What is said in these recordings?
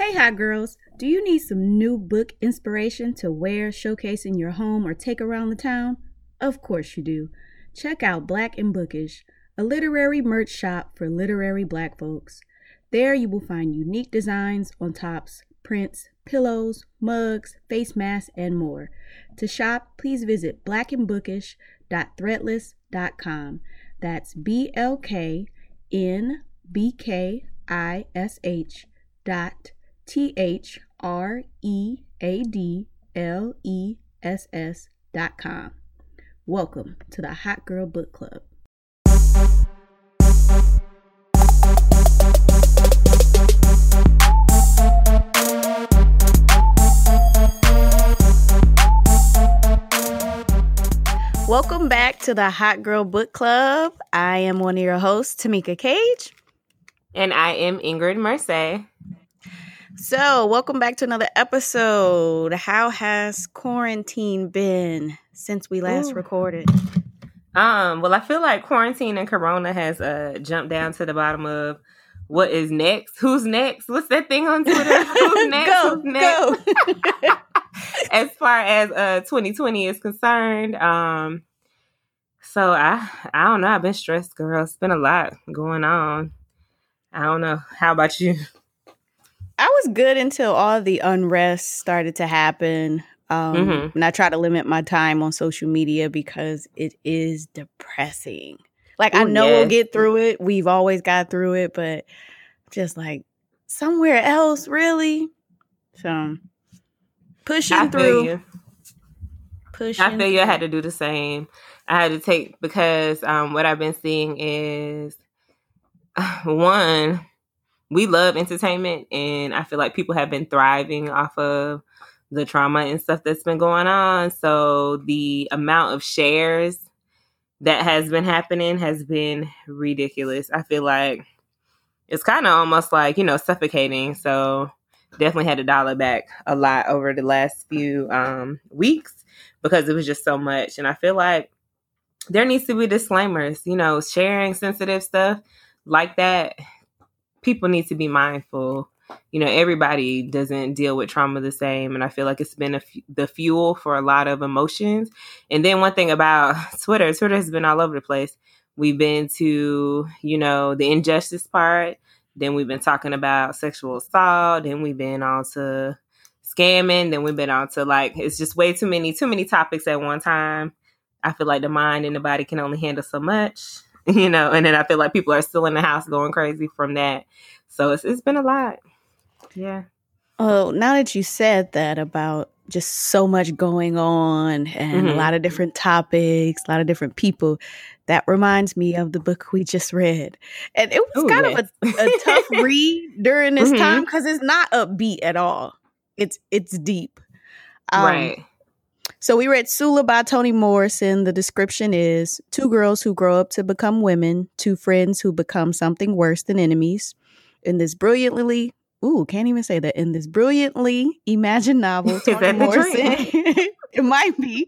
Hey, hot girls, do you need some new book inspiration to wear, showcase in your home, or take around the town? Of course you do. Check out Black and Bookish, a literary merch shop for literary black folks. There you will find unique designs on tops, prints, pillows, mugs, face masks, and more. To shop, please visit blackandbookish.threadless.com. That's B L K N B K I S H dot T H R E A D L E S S dot com. Welcome to the Hot Girl Book Club. Welcome back to the Hot Girl Book Club. I am one of your hosts, Tamika Cage. And I am Ingrid Merce. So, welcome back to another episode. How has quarantine been since we last Ooh. recorded? Um, well, I feel like quarantine and corona has uh jumped down to the bottom of what is next? Who's next? What's that thing on Twitter? Who's next? go, Who's next? Go. as far as uh 2020 is concerned, um so I I don't know, I've been stressed, girl. It's been a lot going on. I don't know. How about you? I was good until all the unrest started to happen. Um, mm-hmm. And I try to limit my time on social media because it is depressing. Like, Ooh, I know yes. we'll get through it. We've always got through it, but just like somewhere else, really. So, pushing I through. You. Pushing. I feel you. I had to do the same. I had to take because um, what I've been seeing is one we love entertainment and I feel like people have been thriving off of the trauma and stuff that's been going on. So the amount of shares that has been happening has been ridiculous. I feel like it's kind of almost like, you know, suffocating. So definitely had to dial it back a lot over the last few um, weeks because it was just so much. And I feel like there needs to be disclaimers, you know, sharing sensitive stuff like that people need to be mindful. You know, everybody doesn't deal with trauma the same. And I feel like it's been the fuel for a lot of emotions. And then one thing about Twitter, Twitter has been all over the place. We've been to, you know, the injustice part. Then we've been talking about sexual assault. Then we've been on to scamming. Then we've been on to like, it's just way too many, too many topics at one time. I feel like the mind and the body can only handle so much. you know, and then I feel like people are still in the house going crazy from that. So it's it's been a lot. Yeah. Oh, now that you said that about just so much going on and mm-hmm. a lot of different topics, a lot of different people, that reminds me of the book we just read. And it was Ooh, kind yes. of a, a tough read during this mm-hmm. time because it's not upbeat at all. It's it's deep. Um, right. So we read Sula by Toni Morrison. The description is two girls who grow up to become women, two friends who become something worse than enemies. In this brilliantly, ooh, can't even say that. In this brilliantly imagined novel, Toni Morrison. it might be.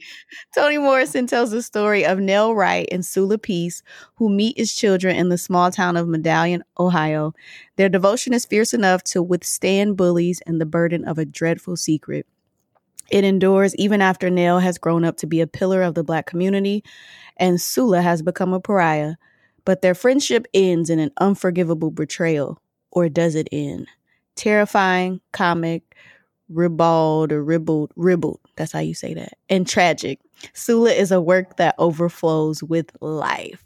Toni Morrison tells the story of Nel Wright and Sula Peace, who meet as children in the small town of Medallion, Ohio. Their devotion is fierce enough to withstand bullies and the burden of a dreadful secret. It endures even after Nail has grown up to be a pillar of the black community and Sula has become a pariah. But their friendship ends in an unforgivable betrayal. Or does it end? Terrifying, comic, ribald or ribbled, ribbled. That's how you say that. And tragic. Sula is a work that overflows with life.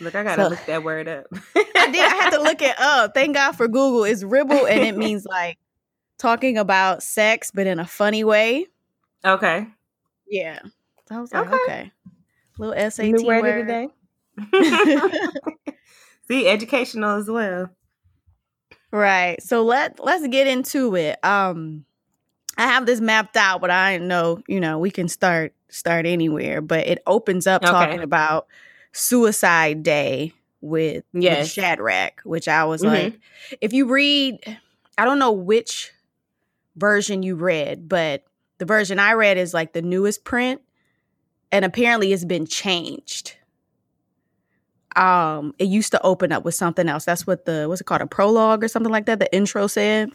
Look, I gotta so, look that word up. I did. I had to look it up. Thank God for Google. It's ribble, and it means like talking about sex, but in a funny way. Okay. Yeah. So I was like, okay. okay. Little SAT New word, word. today. See, educational as well. Right. So let let's get into it. Um I have this mapped out, but I know, you know, we can start start anywhere. But it opens up okay. talking about Suicide Day with, yes. with Shadrack, which I was mm-hmm. like, if you read, I don't know which version you read, but the version I read is like the newest print, and apparently it's been changed. Um, it used to open up with something else. That's what the what's it called, a prologue or something like that. The intro said.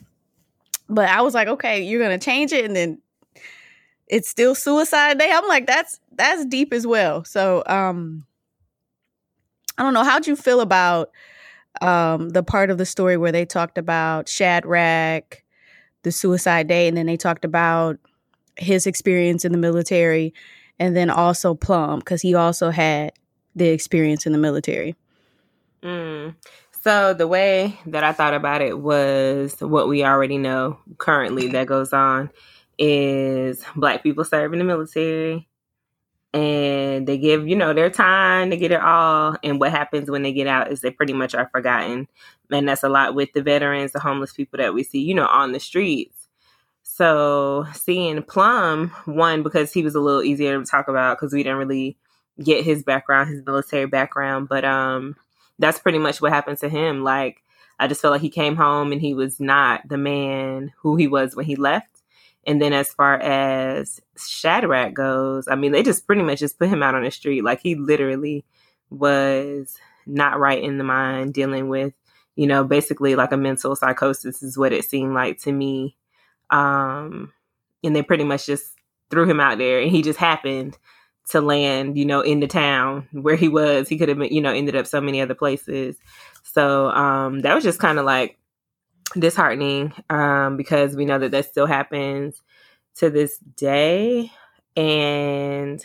But I was like, okay, you're gonna change it, and then it's still suicide day. I'm like, that's that's deep as well. So um I don't know. How'd you feel about um the part of the story where they talked about Shadrack, the suicide day, and then they talked about his experience in the military, and then also Plum, because he also had the experience in the military. Mm. So the way that I thought about it was what we already know currently that goes on is black people serve in the military and they give you know their time to get it all and what happens when they get out is they pretty much are forgotten and that's a lot with the veterans the homeless people that we see you know on the streets so seeing plum one because he was a little easier to talk about because we didn't really get his background his military background but um that's pretty much what happened to him like i just felt like he came home and he was not the man who he was when he left and then as far as Shadrack goes, I mean, they just pretty much just put him out on the street. Like he literally was not right in the mind, dealing with, you know, basically like a mental psychosis is what it seemed like to me. Um, and they pretty much just threw him out there and he just happened to land, you know, in the town where he was. He could have been, you know, ended up so many other places. So um that was just kind of like disheartening um, because we know that that still happens to this day. And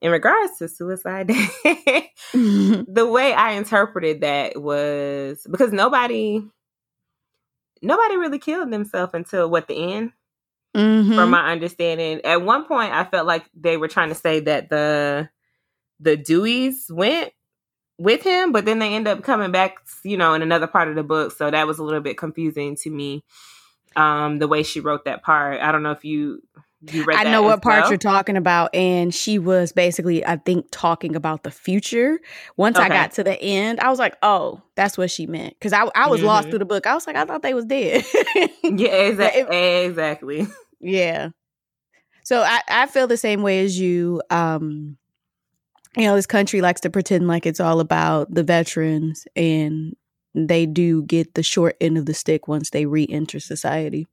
in regards to suicide day, the way I interpreted that was because nobody nobody really killed themselves until what the end. Mm-hmm. From my understanding, at one point I felt like they were trying to say that the the Deweys went with him, but then they end up coming back, you know, in another part of the book. So that was a little bit confusing to me. Um, the way she wrote that part. I don't know if you. I know what part well. you're talking about, and she was basically, I think, talking about the future. Once okay. I got to the end, I was like, "Oh, that's what she meant." Because I I was mm-hmm. lost through the book. I was like, I thought they was dead. yeah, exa- exactly. Yeah. So I I feel the same way as you. Um, you know, this country likes to pretend like it's all about the veterans, and they do get the short end of the stick once they re enter society.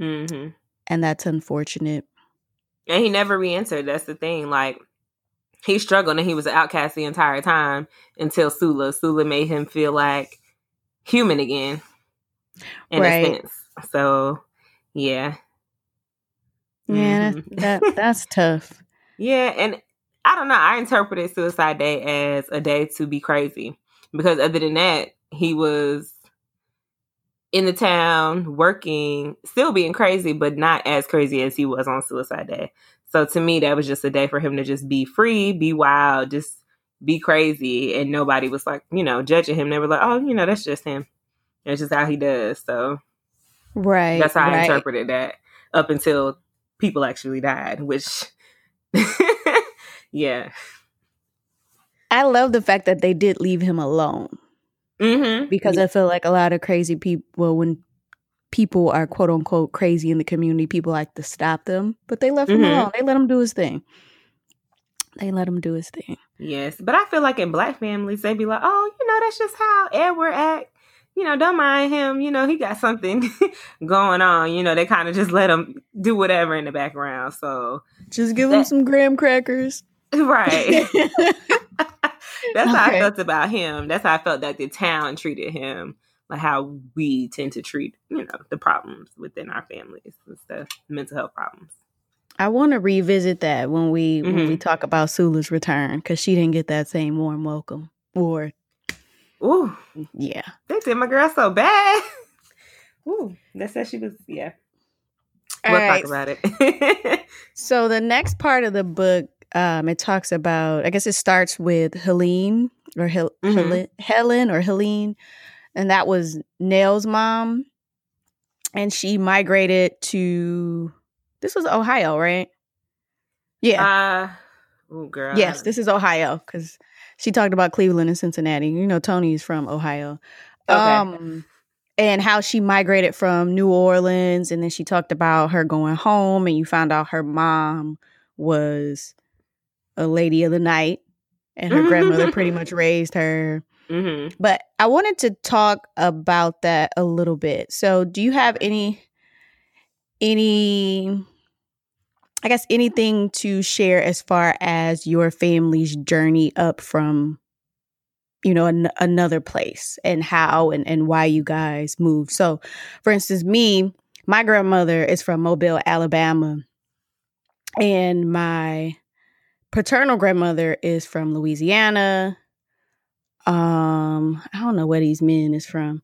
Mm-hmm. And that's unfortunate. And he never re entered. That's the thing. Like, he struggled and he was an outcast the entire time until Sula. Sula made him feel like human again, in right. a sense. So, yeah. Yeah, mm-hmm. that, that that's tough. Yeah, and I don't know. I interpreted Suicide Day as a day to be crazy because other than that, he was in the town working, still being crazy, but not as crazy as he was on Suicide Day. So to me, that was just a day for him to just be free, be wild, just be crazy. And nobody was like, you know, judging him. They were like, oh, you know, that's just him. That's just how he does. So, right. That's how right. I interpreted that up until people actually died, which yeah. I love the fact that they did leave him alone. Mm-hmm. Because I feel like a lot of crazy people, well, when people are quote unquote crazy in the community, people like to stop them, but they left mm-hmm. him alone. They let him do his thing. They let him do his thing. Yes, but I feel like in black families, they be like, "Oh, you know, that's just how Edward act." You know, don't mind him. You know, he got something going on. You know, they kind of just let him do whatever in the background. So just give that, him some graham crackers. Right. That's okay. how I felt about him. That's how I felt that the town treated him, like how we tend to treat, you know, the problems within our families and stuff, mental health problems. I want to revisit that when we mm-hmm. when we mm-hmm. talk about Sula's return because she didn't get that same warm welcome. Or, ooh, yeah, they did my girl so bad. Ooh, they said she was yeah. All we'll right. talk about it. so the next part of the book um, it talks about, I guess it starts with Helene or Hel- mm-hmm. Helen, Helen or Helene, and that was Nel's mom. And she migrated to, this was Ohio, right? Yeah. Uh, oh, girl. Yes, this is Ohio because she talked about Cleveland and Cincinnati. You know, Toni's from Ohio. Okay. Um, and how she migrated from New Orleans. And then she talked about her going home, and you found out her mom was a lady of the night, and her grandmother pretty much raised her. Mm-hmm. But I wanted to talk about that a little bit. So, do you have any any I guess anything to share as far as your family's journey up from you know an- another place and how and, and why you guys moved. So, for instance, me, my grandmother is from Mobile, Alabama, and my paternal grandmother is from Louisiana. Um, I don't know where these men is from.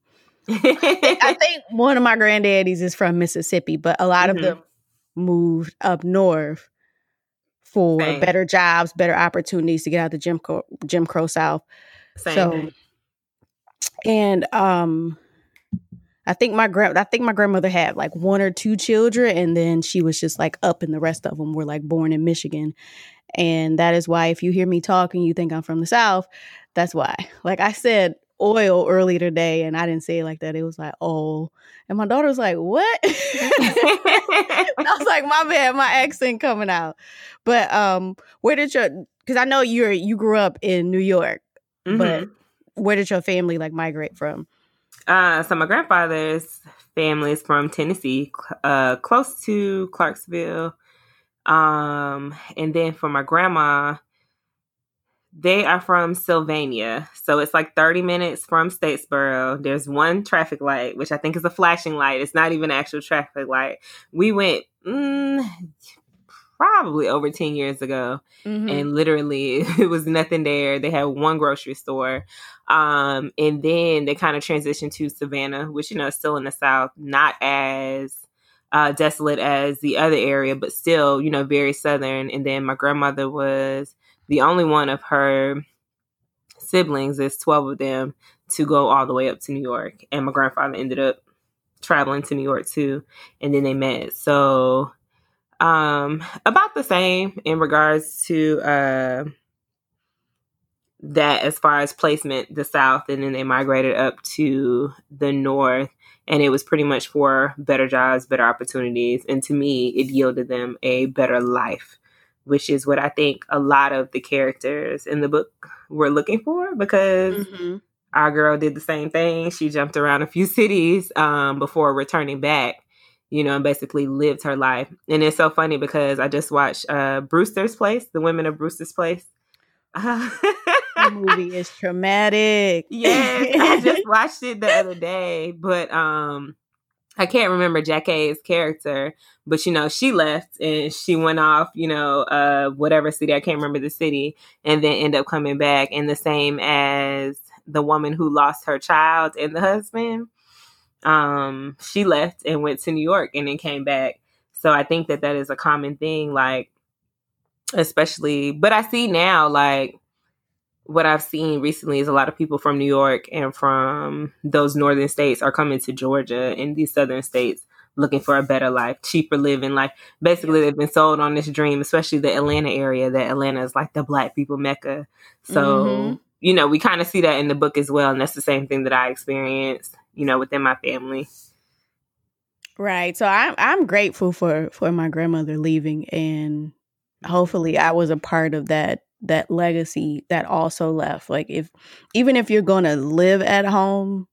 I think one of my granddaddies is from Mississippi, but a lot Mhm. of them moved up north for Same. better jobs, better opportunities to get out the Jim Crow, Jim Crow South. Same. So, and um, I think my grand, I think my grandmother had like one or two children, and then she was just like up, and the rest of them were like born in Michigan, and that is why if you hear me talking, you think I'm from the South. That's why. Like I said, oil earlier today, and I didn't say it like that. It was like oh, and my daughter was like, "What?" I was like, "My bad, my accent coming out." But um, where did your? Because I know you're you grew up in New York Mhm. but where did your family like migrate from? Uh, so my grandfather's family is from Tennessee, uh, close to Clarksville. Um, and then for my grandma, they are from Sylvania. So it's like 30 minutes from Statesboro. There's one traffic light, which I think is a flashing light. It's not even an actual traffic light. We went mm, probably over 10 years ago Mm-hmm. and literally it was nothing there. They had one grocery store. Um, and then they kind of transitioned to Savannah, which you know is still in the South, not as uh, desolate as the other area, but still, you know, very southern. And then my grandmother was the only one of her siblings, there's 12 of them, to go all the way up to New York. And my grandfather ended up traveling to New York too. And then they met. So um about the same in regards to uh that as far as placement the south and then they migrated up to the north and it was pretty much for better jobs better opportunities and to me it yielded them a better life which is what i think a lot of the characters in the book were looking for because Mm-hmm. our girl did the same thing. She jumped around a few cities um, before returning back, you know, and basically lived her life. And it's so funny because I just watched uh, Brewster's Place, The Women of Brewster's Place. The movie is traumatic. yes, I just watched it the other day, but um, I can't remember Jackie's character, but you know, she left and she went off, you know, uh, whatever city I can't remember the city, and then end up coming back. And the same as the woman who lost her child and the husband, um, she left and went to New York and then came back. So I think that that is a common thing, like especially. But I see now, like what I've seen recently is a lot of people from New York and from those northern states are coming to Georgia and these southern states looking for a better life, cheaper living. Like basically they've been sold on this dream, especially the Atlanta area, that Atlanta is like the black people mecca. So, Mhm. you know, we kind of see that in the book as well. And that's the same thing that I experienced, you know, within my family. Right. So I'm I'm grateful for for my grandmother leaving and hopefully I was a part of that that legacy that also left. Like if even if you're going to live at home,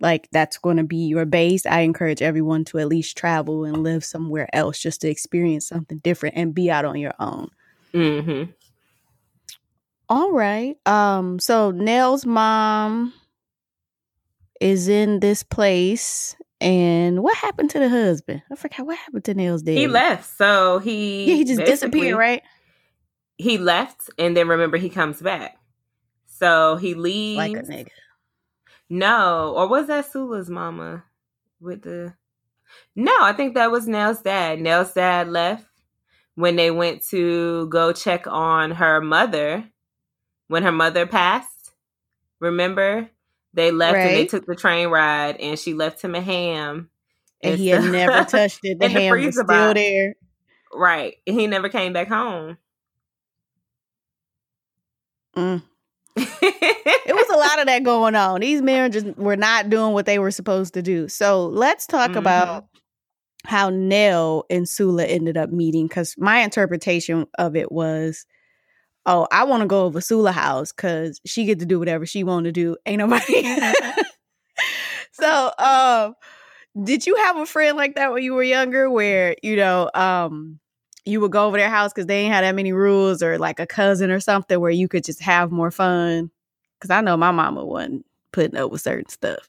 like that's going to be your base, I encourage everyone to at least travel and live somewhere else just to experience something different and be out on your own. hmm All right. Um so Nel's mom is in this place and what happened to the husband? I forgot what happened to Nails dad. He left. So he Yeah, he just disappeared, right? He left and then remember he comes back. So he leaves. Like a nigga. No, or was that Sula's mama with the? No, I think that was Nail's dad. Nail's dad left when they went to go check on her mother when her mother passed. Remember, they left and they took the train ride, and she left him a ham. And he had never touched it. The in the ham was still box. there. Right, he never came back home. Mm. It was a lot of that going on. These men just were not doing what they were supposed to do. So let's talk Mhm. about how Nel and Sula ended up meeting. Because my interpretation of it was oh, I want to go over Sula house because she get to do whatever she want to do. Ain't nobody. so, um, did you have a friend like that when you were younger, where you know, um, you would go over their house because they ain't had that many rules, or like a cousin or something where you could just have more fun? Because I know my mama wasn't putting up with certain stuff.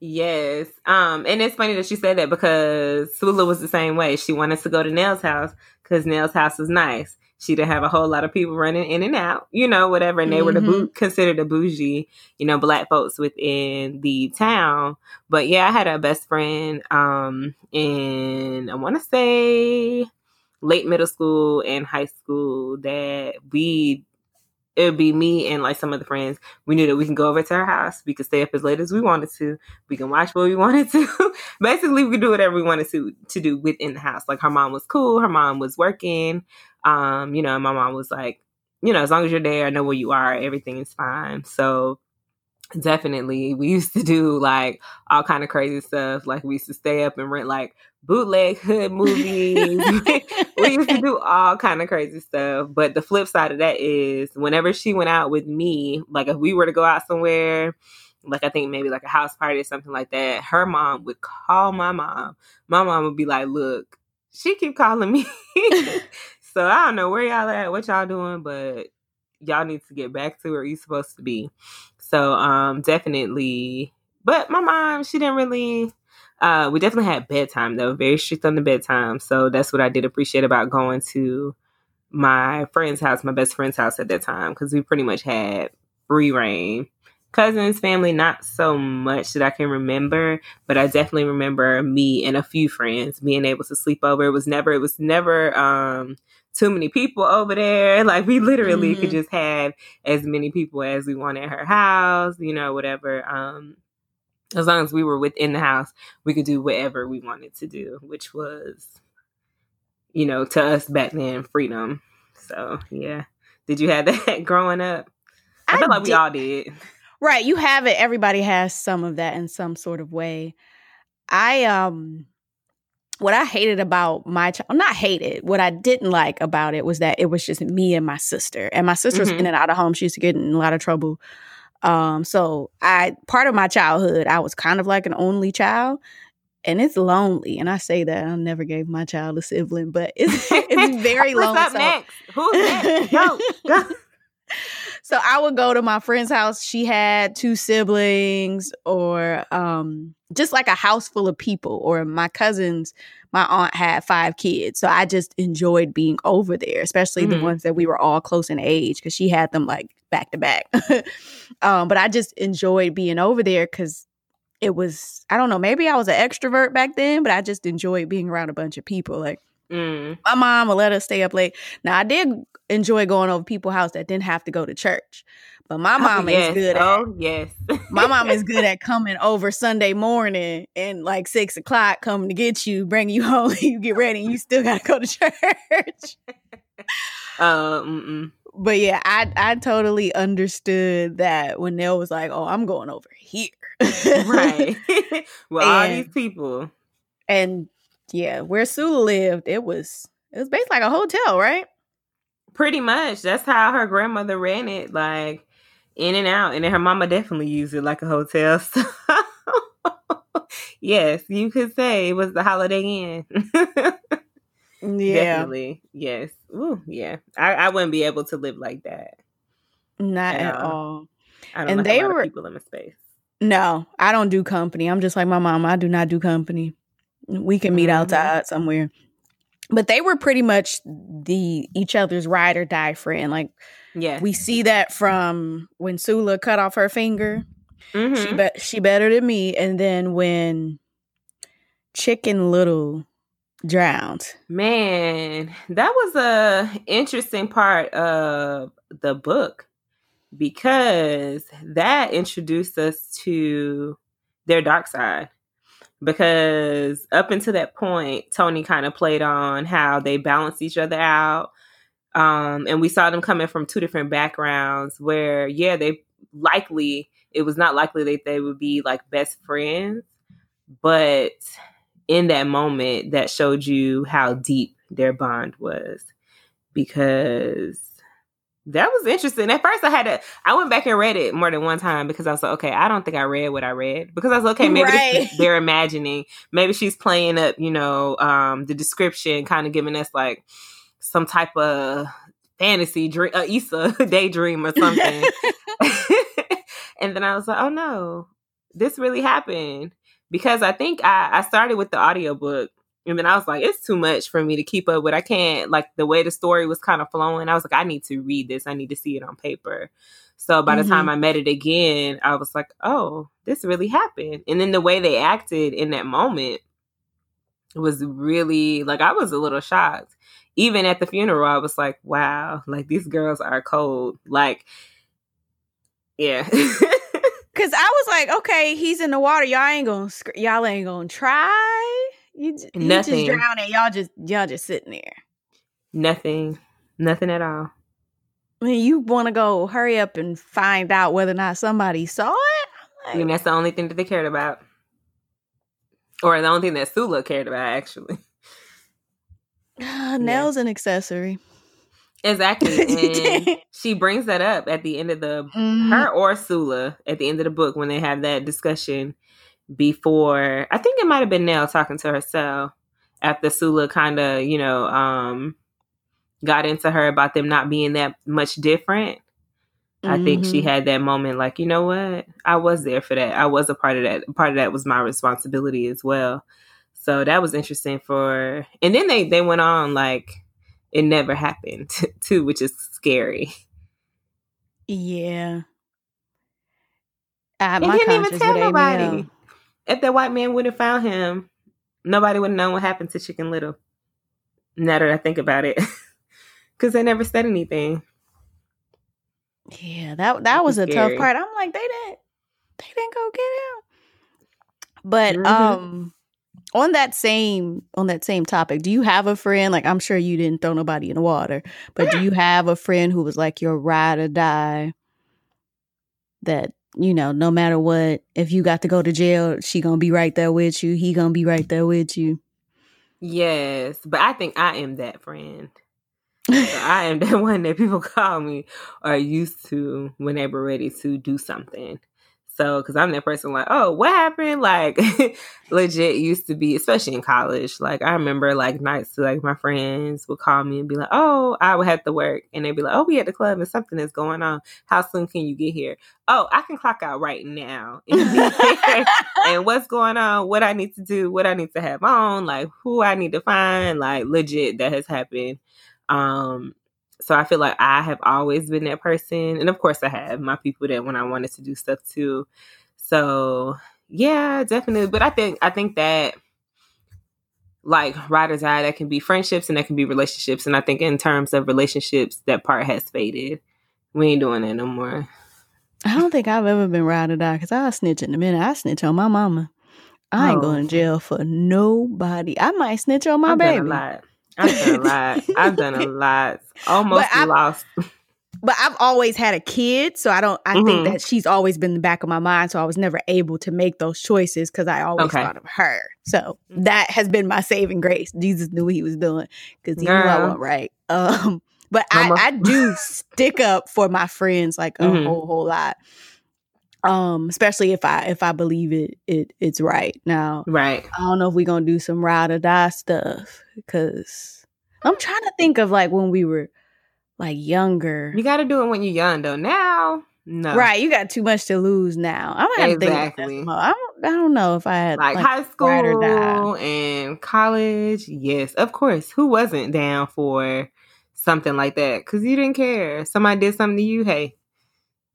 Yes. Um, and it's funny that she said that because Sula was the same way. She wanted to go to Nel's house because Nel's house was nice. She didn't have a whole lot of people running in and out, you know, whatever. And they mm-hmm. were the mm-hmm. boo- considered the bougie, you know, black folks within the town. But yeah, I had a best friend um in I want to say late middle school and high school that we it would be me and like some of the friends. We knew that we can go over to her house. We could stay up as late as we wanted to. We can watch what we wanted to. Basically, we could do whatever we wanted to to do within the house. Like her mom was cool. Her mom was working. Um, you know, my mom was like, you know, as long as you're there, I know where you are, everything is fine. So definitely we used to do like all kind of crazy stuff. Like we used to stay up and rent like bootleg hood movies. We used to do all kind of crazy stuff. But the flip side of that is whenever she went out with me like if we were to go out somewhere like i think maybe like a house party or something like that her mom would call my mom. My mom would be like look she keep calling me so i don't know where y'all at what y'all doing but y'all need to get back to where you're supposed to be so um definitely but my mom, she didn't really uh we definitely had bedtime though, very strict on the bedtime. So that's what I did appreciate about going to my friend's house, my best friend's house at that time, because we pretty much had free reign. Cousins, family, not so much that I can remember, but I definitely remember me and a few friends being able to sleep over. It was never, it was never um too many people over there. Like we literally mm-hmm. could just have as many people as we want at her house, you know, whatever. Um, as long as we were within the house, we could do whatever we wanted to do, which was, you know, to us back then, freedom. So yeah. Did you have that growing up? I, I feel like did. we all did. Right. You have it. Everybody has some of that in some sort of way. I um what I hated about my child, not hated, what I didn't like about it was that it was just me and my sister. And my sister was mm-hmm. in and out of home. She used to get in a lot of trouble. Um, so I part of my childhood, I was kind of like an only child. And it's lonely. And I say that I never gave my child a sibling, but it's it's very lonely. What's up so, next? Who's next? Go, go. so I would go to my friend's house. She had two siblings, or um, just like a house full of people. Or my cousins, my aunt had five kids, so I just enjoyed being over there, especially mm-hmm. the ones that we were all close in age, because she had them like back to back. um, but I just enjoyed being over there because it was I don't know, maybe I was an extrovert back then, but I just enjoyed being around a bunch of people. Like Mm. My mom would let us stay up late. Now I did enjoy going over people's house that didn't have to go to church. But my mom oh, yes. is good at oh yes. my mom is good at coming over Sunday morning and like six o'clock coming to get you, bring you home, you get ready, and you still gotta go to church. um but yeah, I I totally understood that when Nel was like, "Oh, I'm going over here," right? well, all these people, and yeah, where Sula lived, it was it was basically like a hotel, right? Pretty much. That's how her grandmother ran it, like in and out. And then her mama definitely used it like a hotel. So yes, you could say it was the Holiday Inn. yeah. Definitely. Yes. Ooh, yeah. I, I wouldn't be able to live like that. Not at, all. all. I don't and they were people in the space. No, I don't do company. I'm just like my mom. I do not do company. We can meet mm-hmm. outside somewhere. But they were pretty much the each other's ride or die friend. Like, yeah, we see that from when Sula cut off her finger. Mm-hmm. She be- she better than me. And then when Chicken Little drowned, man, that was a interesting part of the book because that introduced us to their dark side because up until that point, Toni kind of played on how they balanced each other out. Um, and we saw them coming from two different backgrounds where, yeah, they likely, it was not likely that they would be like best friends, but in that moment, that showed you how deep their bond was because that was interesting. At first, I had to. I went back and read it more than one time because I was like, okay, I don't think I read what I read because I was like, okay, maybe Right. they're imagining. Maybe she's playing up, you know, um, the description, kind of giving us like some type of fantasy dream, uh, Issa daydream or something. and then I was like, oh no, this really happened because I think I, I started with the audiobook and then I was like, it's too much for me to keep up with. I can't, like, the way the story was kind of flowing. I was like, I need to read this. I need to see it on paper. So by the time mm-hmm. I met it again, I was like, oh, this really happened. And then the way they acted in that moment was really, like, I was a little shocked. Even at the funeral, I was like, wow, like, these girls are cold. Like, yeah. Cause I was like, okay, he's in the water. Y'all ain't gonna, y'all ain't gonna try. You, j- he just drowning. Y'all just, y'all just sitting there. Nothing. Nothing at all. I mean, you want to go hurry up and find out whether or not somebody saw it. I I'm mean, that's the only thing that they cared about. Or the only thing that Sula cared about, actually. "Ah, Nel's an accessory. Exactly. And she brings that up at the end of the Mhm. her or Sula at the end of the book when they have that discussion before I think it might have been Nel talking to herself after Sula kind of, you know, um got into her about them not being that much different. I think she Mhm. had that moment like, you know what? I was there for that. I was a part of that. Part of that was my responsibility as well. So that was interesting for and then they they went on like it never happened too, which is scary. Yeah. Uh, my he didn't even tell nobody. If that white man wouldn't have found him, nobody would have known what happened to Chicken Little. Now that I think about it. Because they never said anything. Yeah, that that was a tough part. I'm like, they didn't they didn't go get him. But Mhm. um on that same on that same topic, do you have a friend? Like I'm sure you didn't throw nobody in the water, but do you have a friend who was like your ride or die that, you know, no matter what, if you got to go to jail, she gonna be right there with you, he gonna be right there with you. Yes. But I think I am that friend. So I am the one that people call me or used to whenever ready to do something. So, because I'm that person like, oh, what happened? Like, legit used to be, especially in college. Like, I remember like nights like my friends would call me and be like, oh, I would have to work. And they'd be like, oh, we at the club and something is going on. How soon can you get here? Oh, I can clock out right now. And and what's going on, what I need to do, what I need to have on, like who I need to find, like legit that has happened. Um, so I feel like I have always been that person, and of course I have my people that when I wanted to do stuff too. So yeah, definitely. But I think I think that like ride or die, that can be friendships and that can be relationships. And I think in terms of relationships, that part has faded. We ain't doing that no more. I don't think I've ever been ride or die because I'll snitch in a minute. I snitch on my mama. I ain't Oh. going to jail for nobody. I might snitch on my I've baby. Done a lot. I've done a lot. I've done a lot. Almost I've- lost. But I've always had a kid, so I don't. I Mhm. think that she's always been in the back of my mind. So I was never able to make those choices because I always Okay. thought of her. So Mhm. that has been my saving grace. Jesus knew what he was doing because he knew I Girl. wasn't right. Um, but I, I do stick up for my friends like a Mhm. whole whole lot. Um, especially if I if I believe it it it's right. Now Right. I don't know if we're gonna do some ride or die stuff because I'm trying to think of like when we were like younger. You got to do it when you're young, though. Now, no. Right, you got too much to lose now. I'm gonna have to think about that Exactly. more. I don't, I don't know if I had Like, like, high ride or die. school and college, yes, of course. Who wasn't down for something like that? Because you didn't care. Somebody did something to you. Hey,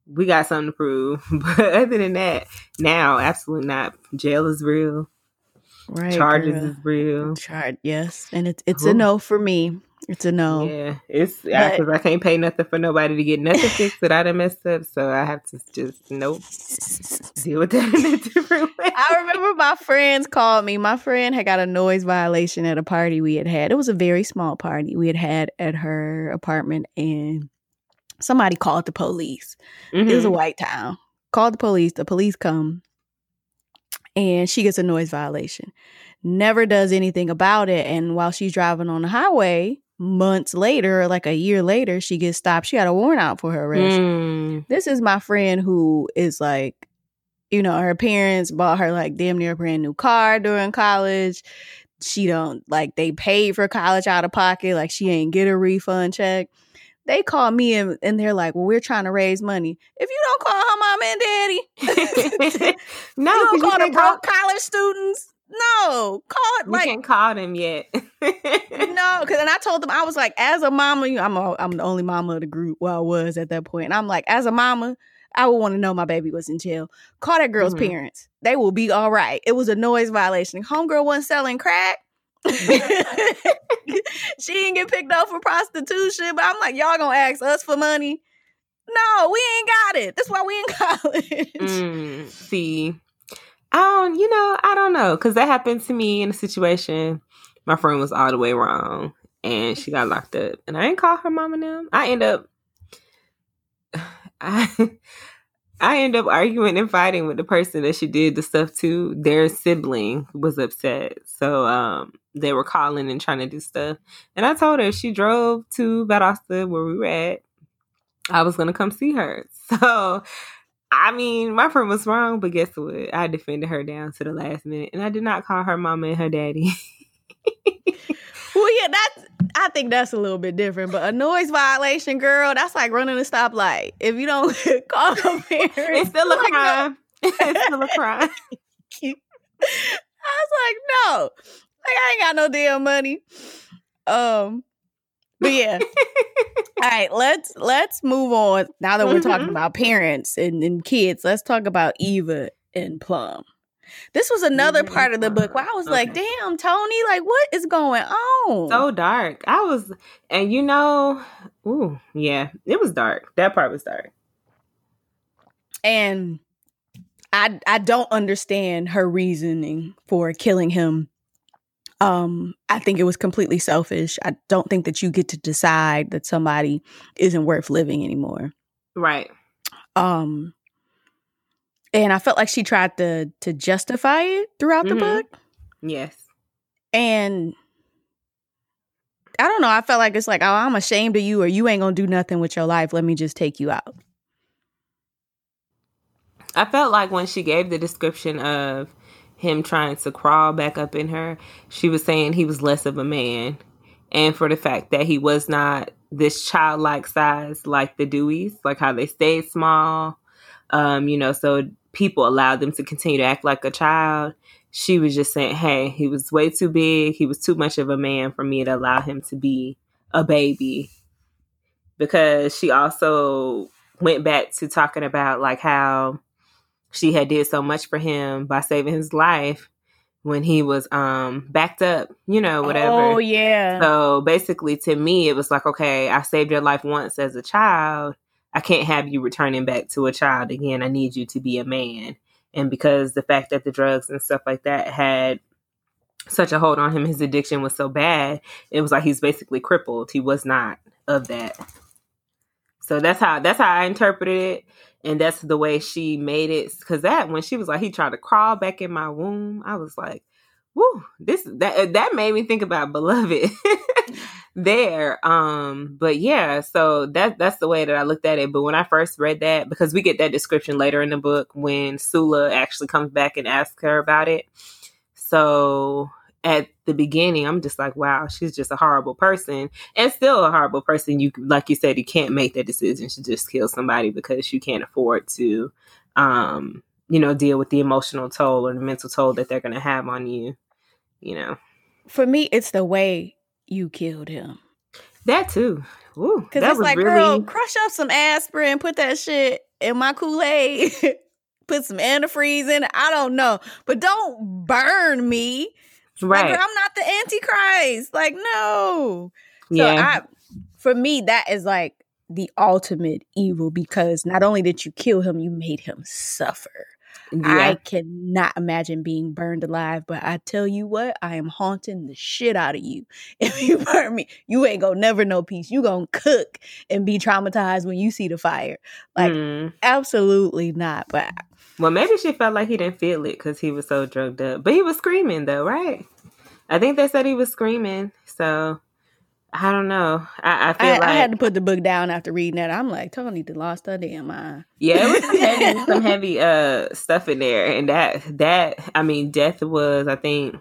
we got something to prove. But other than that, now, absolutely not. Jail is real. Right Charges girl. is real. Charge, yes, and it's it's a no for me. It's a no. Yeah, it's because I can't pay nothing for nobody to get nothing fixed that I done messed up. So I have to just nope deal with that in a different way. I remember my friends called me. My friend had got a noise violation at a party we had had. It was a very small party we had had at her apartment, and somebody called the police. It was a Mhm. white town. Called the police. The police come, and she gets a noise violation. Never does anything about it. And while she's driving on the highway, months later, like a year later, she gets stopped. She had a warrant out for her arrest. Mm. This is my friend who is like, you know, her parents bought her like damn near a brand new car during college. She don't like they paid for college out of pocket. Like she ain't get a refund check. They call me and, and they're like, "Well, we're trying to raise money. If you don't call her mama and daddy, no, you don't call the broke college students. No, call it You like can't call them yet. no, because and I told them I was like, as a mama, you know, I'm a, I'm the only mama of the group. Well, I was at that point. and I'm like, as a mama, I would want to know my baby was in jail. Call that girl's Mhm. parents; they will be all right. It was a noise violation. Homegirl wasn't selling crack. she didn't get picked up for prostitution, but I'm like, y'all gonna ask us for money? No, we ain't got it. That's why we in college. Mm, see, don't, you know, I don't know, because that happened to me in a situation. My friend was all the way wrong, and she got locked up, and I ain't call her mom and them. I end up, I, I end up arguing and fighting with the person that she did the stuff to. Their sibling was upset, so um, they were calling and trying to do stuff, and I told her she drove to Valdosta where we were at. I was gonna come see her, so I mean, my friend was wrong, but guess what? I defended her down to the last minute, and I did not call her mama and her daddy. Well, yeah, that's. I think that's a little bit different, but a noise violation, girl, that's like running a stoplight. If you don't call the parents, it's still a crime. it's still a crime. I was like, no, like I ain't got no damn money. Um, but yeah. All right, let's let's move on. Now that we're talking Mhm. about parents and, and kids, let's talk about Eva and Plum. This was another and part of the book where I was like, damn, Toni, like what is going on? so dark. I was, and you know, ooh, yeah, it was dark. That part was dark. and I I don't understand her reasoning for killing him. Um, I think it was completely selfish. I don't think that you get to decide that somebody isn't worth living anymore. Right. Um, and I felt like she tried to to justify it throughout the Mhm. book, Yes. and I don't know. I felt like it's like, oh, I'm ashamed of you, or you ain't gonna do nothing with your life. Let me just take you out. I felt like when she gave the description of him trying to crawl back up in her, she was saying he was less of a man. And for the fact that he was not this childlike size like the Deweys, like how they stayed small, um, you know, so people allowed them to continue to act like a child. She was just saying, hey, he was way too big. He was too much of a man for me to allow him to be a baby. Because she also went back to talking about like how she had did so much for him by saving his life when he was um backed up, you know, whatever. Oh yeah. So basically to me it was like, okay, I saved your life once as a child. I can't have you returning back to a child again. I need you to be a man. And because the fact that the drugs and stuff like that had such a hold on him, his addiction was so bad, it was like he's basically crippled. He was not of that. So that's how that's how I interpreted it and that's the way she made it because that when she was like he tried to crawl back in my womb i was like whoo this that that made me think about beloved there um but yeah so that that's the way that i looked at it. But when i first read that because we get that description later in the book when sula actually comes back and asks her about it. So at the beginning i'm just like wow she's just a horrible person and still a horrible person. You like you said you can't make that decision to just kill somebody because you can't afford to um you know deal with the emotional toll or the mental toll that they're going to have on you you know? For me, it's the way you killed him. that too Ooh, Because that it's was like, really girl, crush up some aspirin, put that shit in my Kool Aid, put some antifreeze in it. I don't know, but don't burn me. Like, right girl, I'm not the Antichrist. Like, no. So yeah I, for me, that is like the ultimate evil because not only did you kill him, you made him suffer. I cannot imagine being burned alive, but I tell you what, I am haunting the shit out of you. If you burn me, you ain't gonna never know peace. You gonna cook and be traumatized when you see the fire. Like, Mm. absolutely not. But well maybe she felt like he didn't feel it because he was so drugged up but he was screaming though right i think they said he was screaming so I don't know. I, I feel I, like I had to put the book down after reading that. I'm like, Toni to lost her damn mind. Yeah, it was some heavy, some heavy uh stuff in there, and that that I mean, death was I think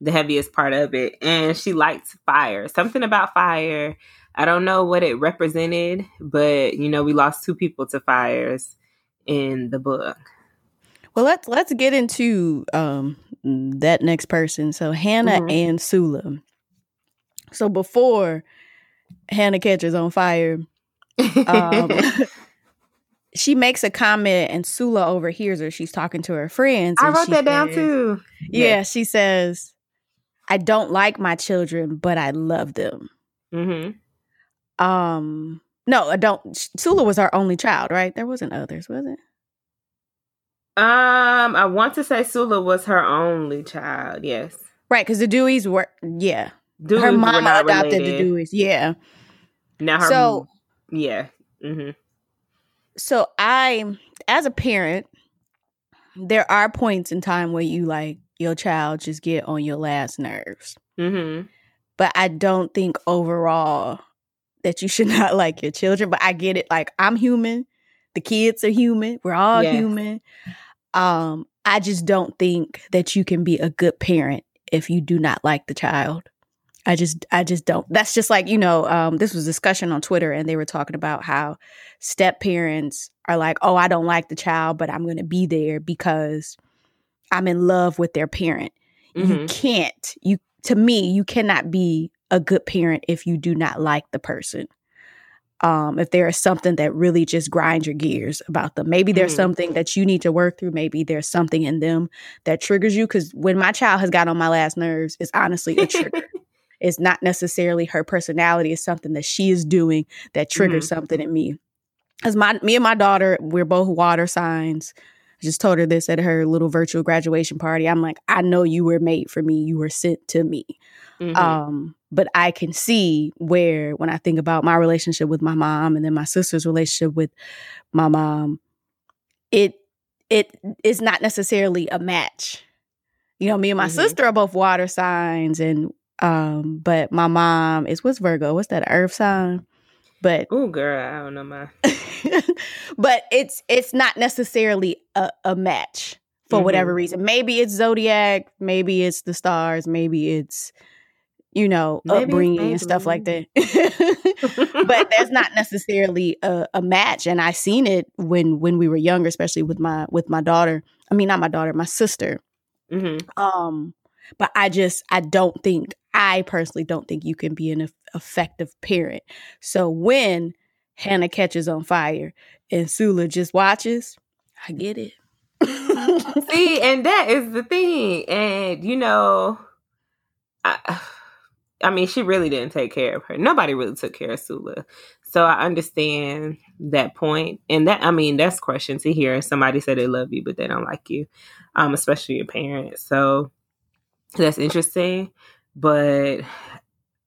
the heaviest part of it, and she liked fire. Something about fire. I don't know what it represented, but you know, we lost two people to fires in the book. Well, let's let's get into um that next person. So Hannah mm-hmm. and Sula. So before Hannah catches on fire, um, she makes a comment and Sula overhears her. She's talking to her friends. I wrote that says, down too. Yeah, yeah, she says, "I don't like my children, but I love them." Mm-hmm. Um, no, I don't. Sula was our only child, right? There wasn't others, was it? Um, I want to say Sula was her only child. Yes, right. Because the Deweys were, yeah, Deweys her mom adopted related. the Deweys. Yeah. Now her, so yeah. Mm-hmm. So I, as a parent, there are points in time where you like your child just get on your last nerves. Mm-hmm. But I don't think overall that you should not like your children. But I get it. Like I'm human. The kids are human. We're all yes. human. Um, I just don't think that you can be a good parent if you do not like the child. I just I just don't. That's just like, you know, um, this was discussion on Twitter and they were talking about how step parents are like, oh, I don't like the child, but I'm gonna be there because I'm in love with their parent. Mm-hmm. You can't, you to me, you cannot be a good parent if you do not like the person um, if there is something that really just grinds your gears about them. Maybe there's mm. something that you need to work through. Maybe there's something in them that triggers you. Because when my child has got on my last nerves, it's honestly a trigger. it's not necessarily her personality. It's something that she is doing that triggers mm. something in me. As my me and my daughter, we're both water signs. I just told her this at her little virtual graduation party. I'm like, I know you were made for me. You were sent to me. Mm-hmm. Um, but I can see where when I think about my relationship with my mom and then my sister's relationship with my mom, it it is not necessarily a match. You know, me and my mm-hmm. sister are both water signs and um, but my mom is what's Virgo? What's that earth sign? But oh girl, I don't know my but it's it's not necessarily a, a match for mm-hmm. whatever reason. Maybe it's zodiac, maybe it's the stars, maybe it's you know, maybe, upbringing maybe. and stuff like that. but there's not necessarily a, a, match, and I seen it when when we were younger, especially with my with my daughter. I mean, not my daughter, my sister. Mm-hmm. Um, but I just I don't think I personally don't think you can be an effective parent. So when Hannah catches on fire and Sula just watches, I get it. See, and that is the thing, and you know, I I mean, she really didn't take care of her. Nobody really took care of Sula. So I understand that point. And that, I mean, that's crushing to hear somebody say they love you, but they don't like you, um, especially your parents. So that's interesting. But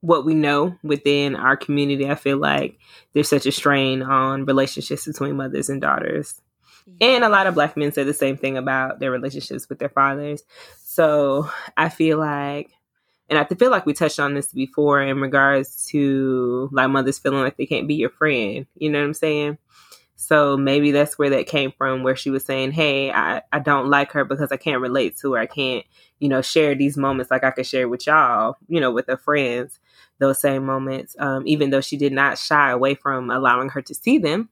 what we know within our community, I feel like there's such a strain on relationships between mothers and daughters. And a lot of black men say the same thing about their relationships with their fathers. So I feel like and I feel like we touched on this before in regards to like mothers feeling like they can't be your friend. You know what I'm saying? So maybe that's where that came from, where she was saying, Hey, I, I don't like her because I can't relate to her. I can't, you know, share these moments like I could share with y'all, you know, with her friends, those same moments. Um, even though she did not shy away from allowing her to see them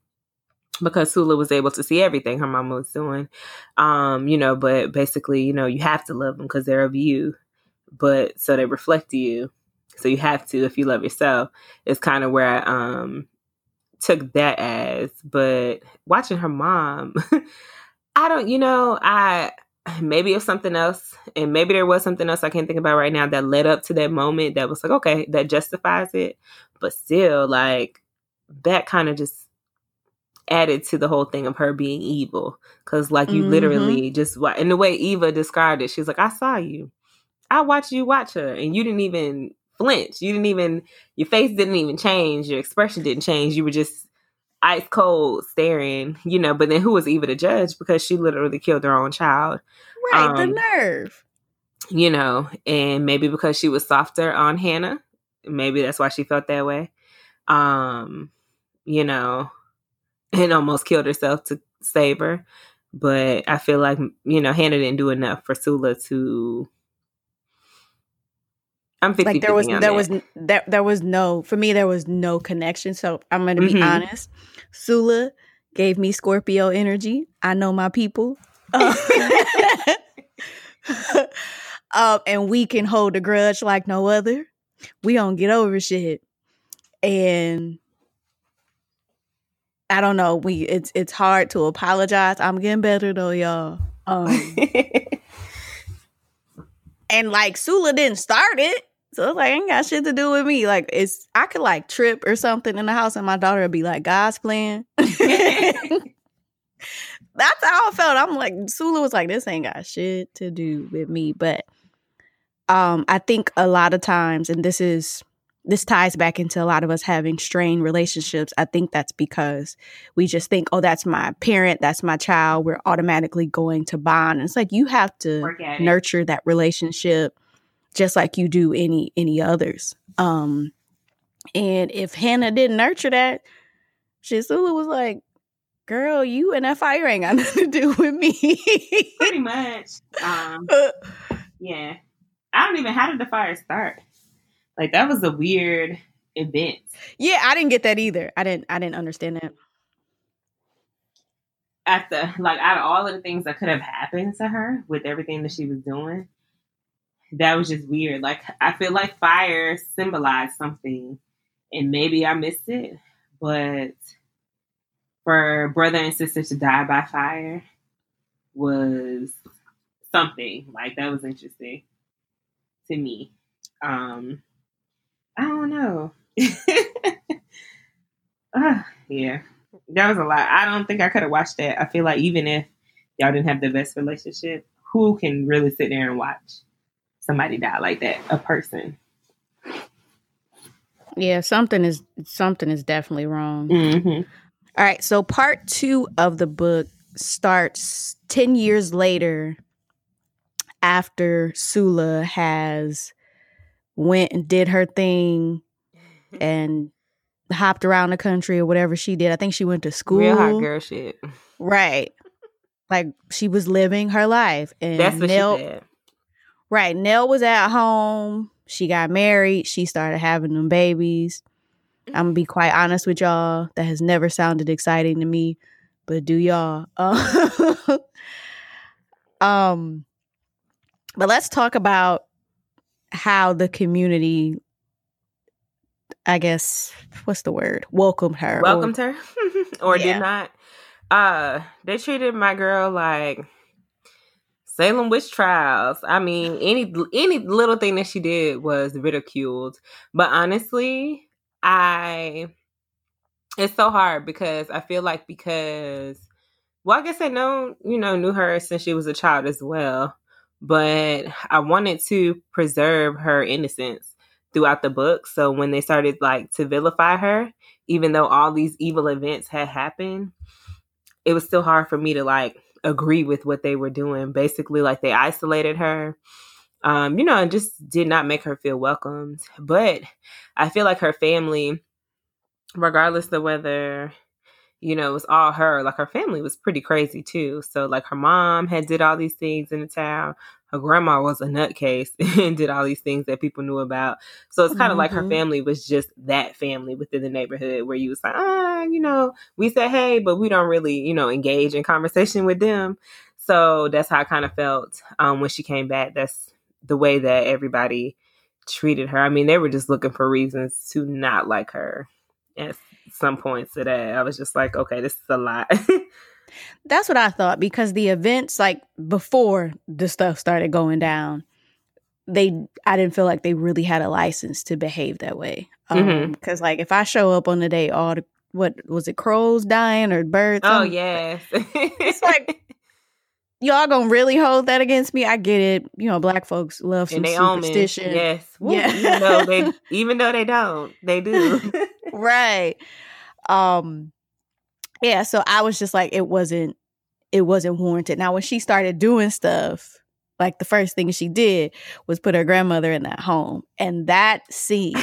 because Sula was able to see everything her mama was doing. Um, you know, but basically, you know, you have to love them because they're of you but so they reflect you. So you have to if you love yourself. It's kind of where I um took that as. But watching her mom, I don't, you know, I maybe was something else, and maybe there was something else I can't think about right now that led up to that moment that was like, okay, that justifies it. But still, like that kind of just added to the whole thing of her being evil because like you mm-hmm. literally just in the way eva described it she's like i saw you I watched you watch her and you didn't even flinch. You didn't even your face didn't even change, your expression didn't change. You were just ice cold staring, you know, but then who was Eva to judge because she literally killed her own child. Right, um, the nerve. You know, and maybe because she was softer on Hannah maybe that's why she felt that way. Um, you know, and almost killed herself to save her. But I feel like you know Hannah didn't do enough for Sula to. I'm 50 like there was there that. was there there was no for me there was no connection. So I'm gonna be Mhm. honest. Sula gave me Scorpio energy. I know my people. Uh, um, and we can hold a grudge like no other. We don't get over shit. And I don't know. We it's it's hard to apologize. I'm getting better though, y'all. Um, and like Sula didn't start it. So it's like I ain't got shit to do with me. Like it's I could like trip or something in the house and my daughter would be like, God's plan. That's how I felt. I'm like, Sula was like, this ain't got shit to do with me. But um, I think a lot of times, and this is this ties back into a lot of us having strained relationships. I think that's because we just think, oh, that's my parent, that's my child. We're automatically going to bond. And it's like you have to Work at it. nurture that relationship just like you do any any others. Um and if Hannah didn't nurture that, Shisula was like, girl, you and that fire ain't got nothing to do with me. Pretty much. Um, yeah. I don't even. How did the fire start? Like that was a weird event. yeah, I didn't get that either. I didn't I didn't understand that. At the like out of all of the things that could have happened to her with everything that she was doing, that was just weird. Like I feel like fire symbolized something, and maybe I missed it, but for brother and sister to die by fire was something like that was interesting to me. Um, I don't know. Ah, yeah, that was a lot. I don't think I could have watched that. I feel like even if y'all didn't have the best relationship, who can really sit there and watch somebody died like that? A person. Yeah, something is something is definitely wrong. Mm-hmm. All right, so part two of the book starts 10 years later after Sula has went and did her thing and hopped around the country or whatever she did. I think she went to school. Real hot girl shit. Right. Like she was living her life. And That's what Nel, she said. Right. Nel was at home. She got married. She started having them babies. I'm gonna be quite honest with y'all. That has never sounded exciting to me, but do y'all? Uh, um, but let's talk about how the community, I guess, what's the word? Welcomed her. or- welcomed her or Yeah. did not. Uh, they treated my girl like Salem witch trials. I mean, any any little thing that she did was ridiculed. But honestly, I it's so hard because I feel like because well, I guess I know you know knew her since she was a child as well, but I wanted to preserve her innocence throughout the book. So when they started like to vilify her, even though all these evil events had happened, it was still hard for me to like agree with what they were doing. Basically, like they isolated her, um, you know, and just did not make her feel welcomed. But I feel like her family, regardless of whether you know it was all her, like her family was pretty crazy too. So like her mom had did all these things in the town. Her grandma was a nutcase and did all these things that people knew about. So it's kind of like her Mhm. family was just that family within the neighborhood where you was like, ah, you know, we said hey, but we don't really, you know, engage in conversation with them. So that's how I kind of felt um, when she came back. That's the way that everybody treated her. I mean, they were just looking for reasons to not like her at some points today. I was just like, okay, this is a lot. That's what I thought because the events, like before the stuff started going down, they I didn't feel like they really had a license to behave that way. Um, Mhm. Because like if I show up on the day, all the what was it, crows dying or birds? oh something, yes, It's like y'all gonna really hold that against me? I get it. You know, black folks love some they own superstition. Yes, Woo, Yeah. Even though they, even though they don't, they do. right. Um yeah, so I was just like it wasn't it wasn't warranted. Now when she started doing stuff, like the first thing she did was put her grandmother in that home. And that scene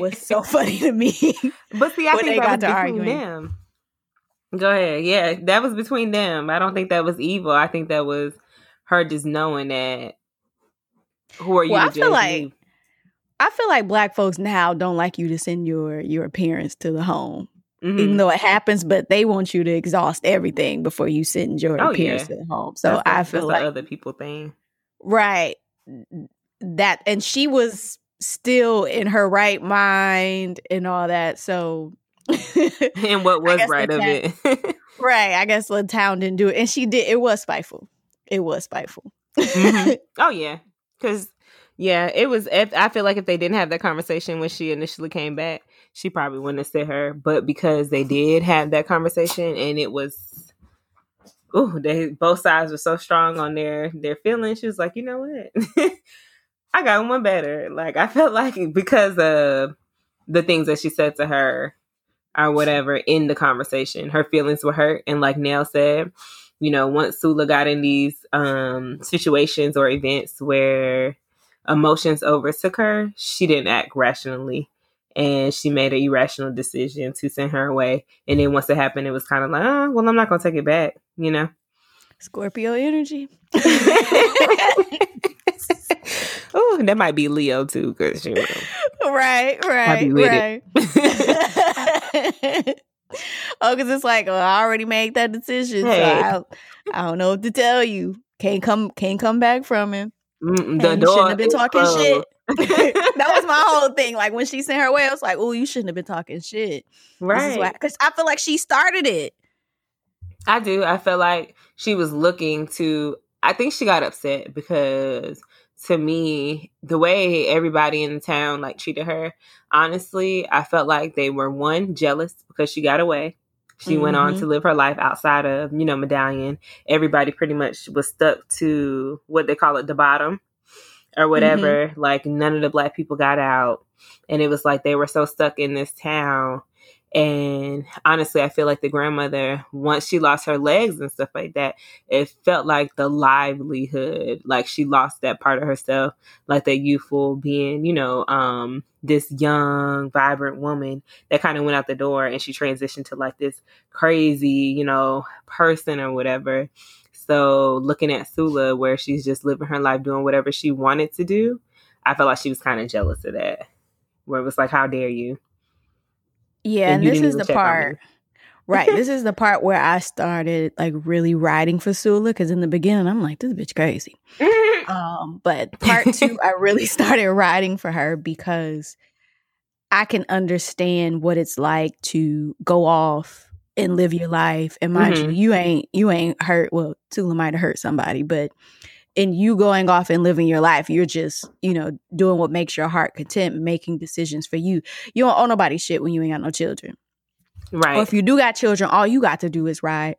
was so funny to me. But see, I think that was between arguing. them. Go ahead. Yeah, that was between them. I don't think that was evil. I think that was her just knowing that who are you well, I feel like me? I feel like black folks now don't like you to send your your parents to the home. Mm-hmm. Even though it happens, but they want you to exhaust everything before you send your oh, parents yeah. the home. So that's I feel like other people thing. Right. That and she was still in her right mind and all that. So and what was right of it. right. I guess the town didn't do it. And she did it was spiteful. It was spiteful. mm-hmm. Oh yeah. Cause yeah, it was. If, I feel like if they didn't have that conversation when she initially came back, she probably wouldn't have said her. But because they did have that conversation, and it was, oh, they both sides were so strong on their their feelings. She was like, you know what, I got one better. Like I felt like because of the things that she said to her or whatever in the conversation, her feelings were hurt. And like Nel said, you know, once Sula got in these um situations or events where emotions overtook her, she didn't act rationally. And she made an irrational decision to send her away. And then once it happened, it was kind of like, oh, well, I'm not going to take it back, you know? Scorpio energy. oh, that might be Leo too, because you know. Right, right, right. oh, because it's like, oh, I already made that decision, hey. so I, I don't know what to tell you. Can't come, can't come back from it. The door shouldn't have been talking uh, shit. that was my whole thing. Like when she sent her away, I was like, "Oh, you shouldn't have been talking shit." Right? Because I feel like she started it. I do. I feel like she was looking to. I think she got upset because to me, the way everybody in the town like treated her, honestly, I felt like they were one jealous because she got away. She mm-hmm. went on to mm-hmm. live her life outside of, you know, Medallion. Everybody pretty much was stuck to what they call it, the bottom or whatever. Mm-hmm. Like none of the black people got out. And it was like they were so stuck in this town and honestly, I feel like the grandmother, once she lost her legs and stuff like that, it felt like the livelihood, like she lost that part of herself, like that youthful being, you know, um, this young, vibrant woman that kind of went out the door and she transitioned to like this crazy, you know, person or whatever. So looking at Sula, where she's just living her life doing whatever she wanted to do, I felt like she was kind of jealous of that. Where it was like, how dare you? Yeah, and, and this is the part. right. This is the part where I started like really riding for Sula because in the beginning I'm like, this bitch crazy. um, but part two, I really started riding for her because I can understand what it's like to go off and live your life. And mind mm-hmm. you, you ain't you ain't hurt. Well, Sula might have hurt somebody, but in you going off and living your life, you're just, you know, doing what makes your heart content, making decisions for you. You don't owe nobody shit when you ain't got no children. Right. Or if you do got children, all you got to do is ride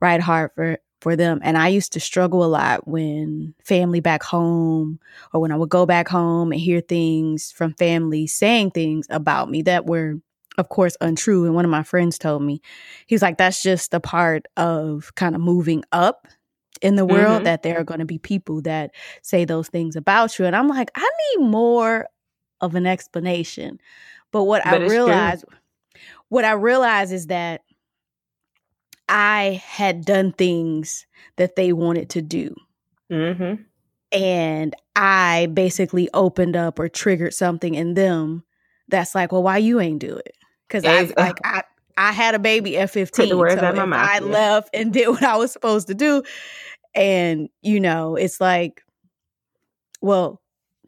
ride hard for for them. And I used to struggle a lot when family back home or when I would go back home and hear things from family saying things about me that were of course untrue and one of my friends told me he's like that's just a part of kind of moving up in the world mm-hmm. that there are going to be people that say those things about you. And I'm like, I need more of an explanation. But what but I realized, what I realized is that I had done things that they wanted to do. Mm-hmm. And I basically opened up or triggered something in them that's like, well, why you ain't do it? Because I like I I had a baby at 15. So if I left and did what I was supposed to do, and, you know, it's like, well,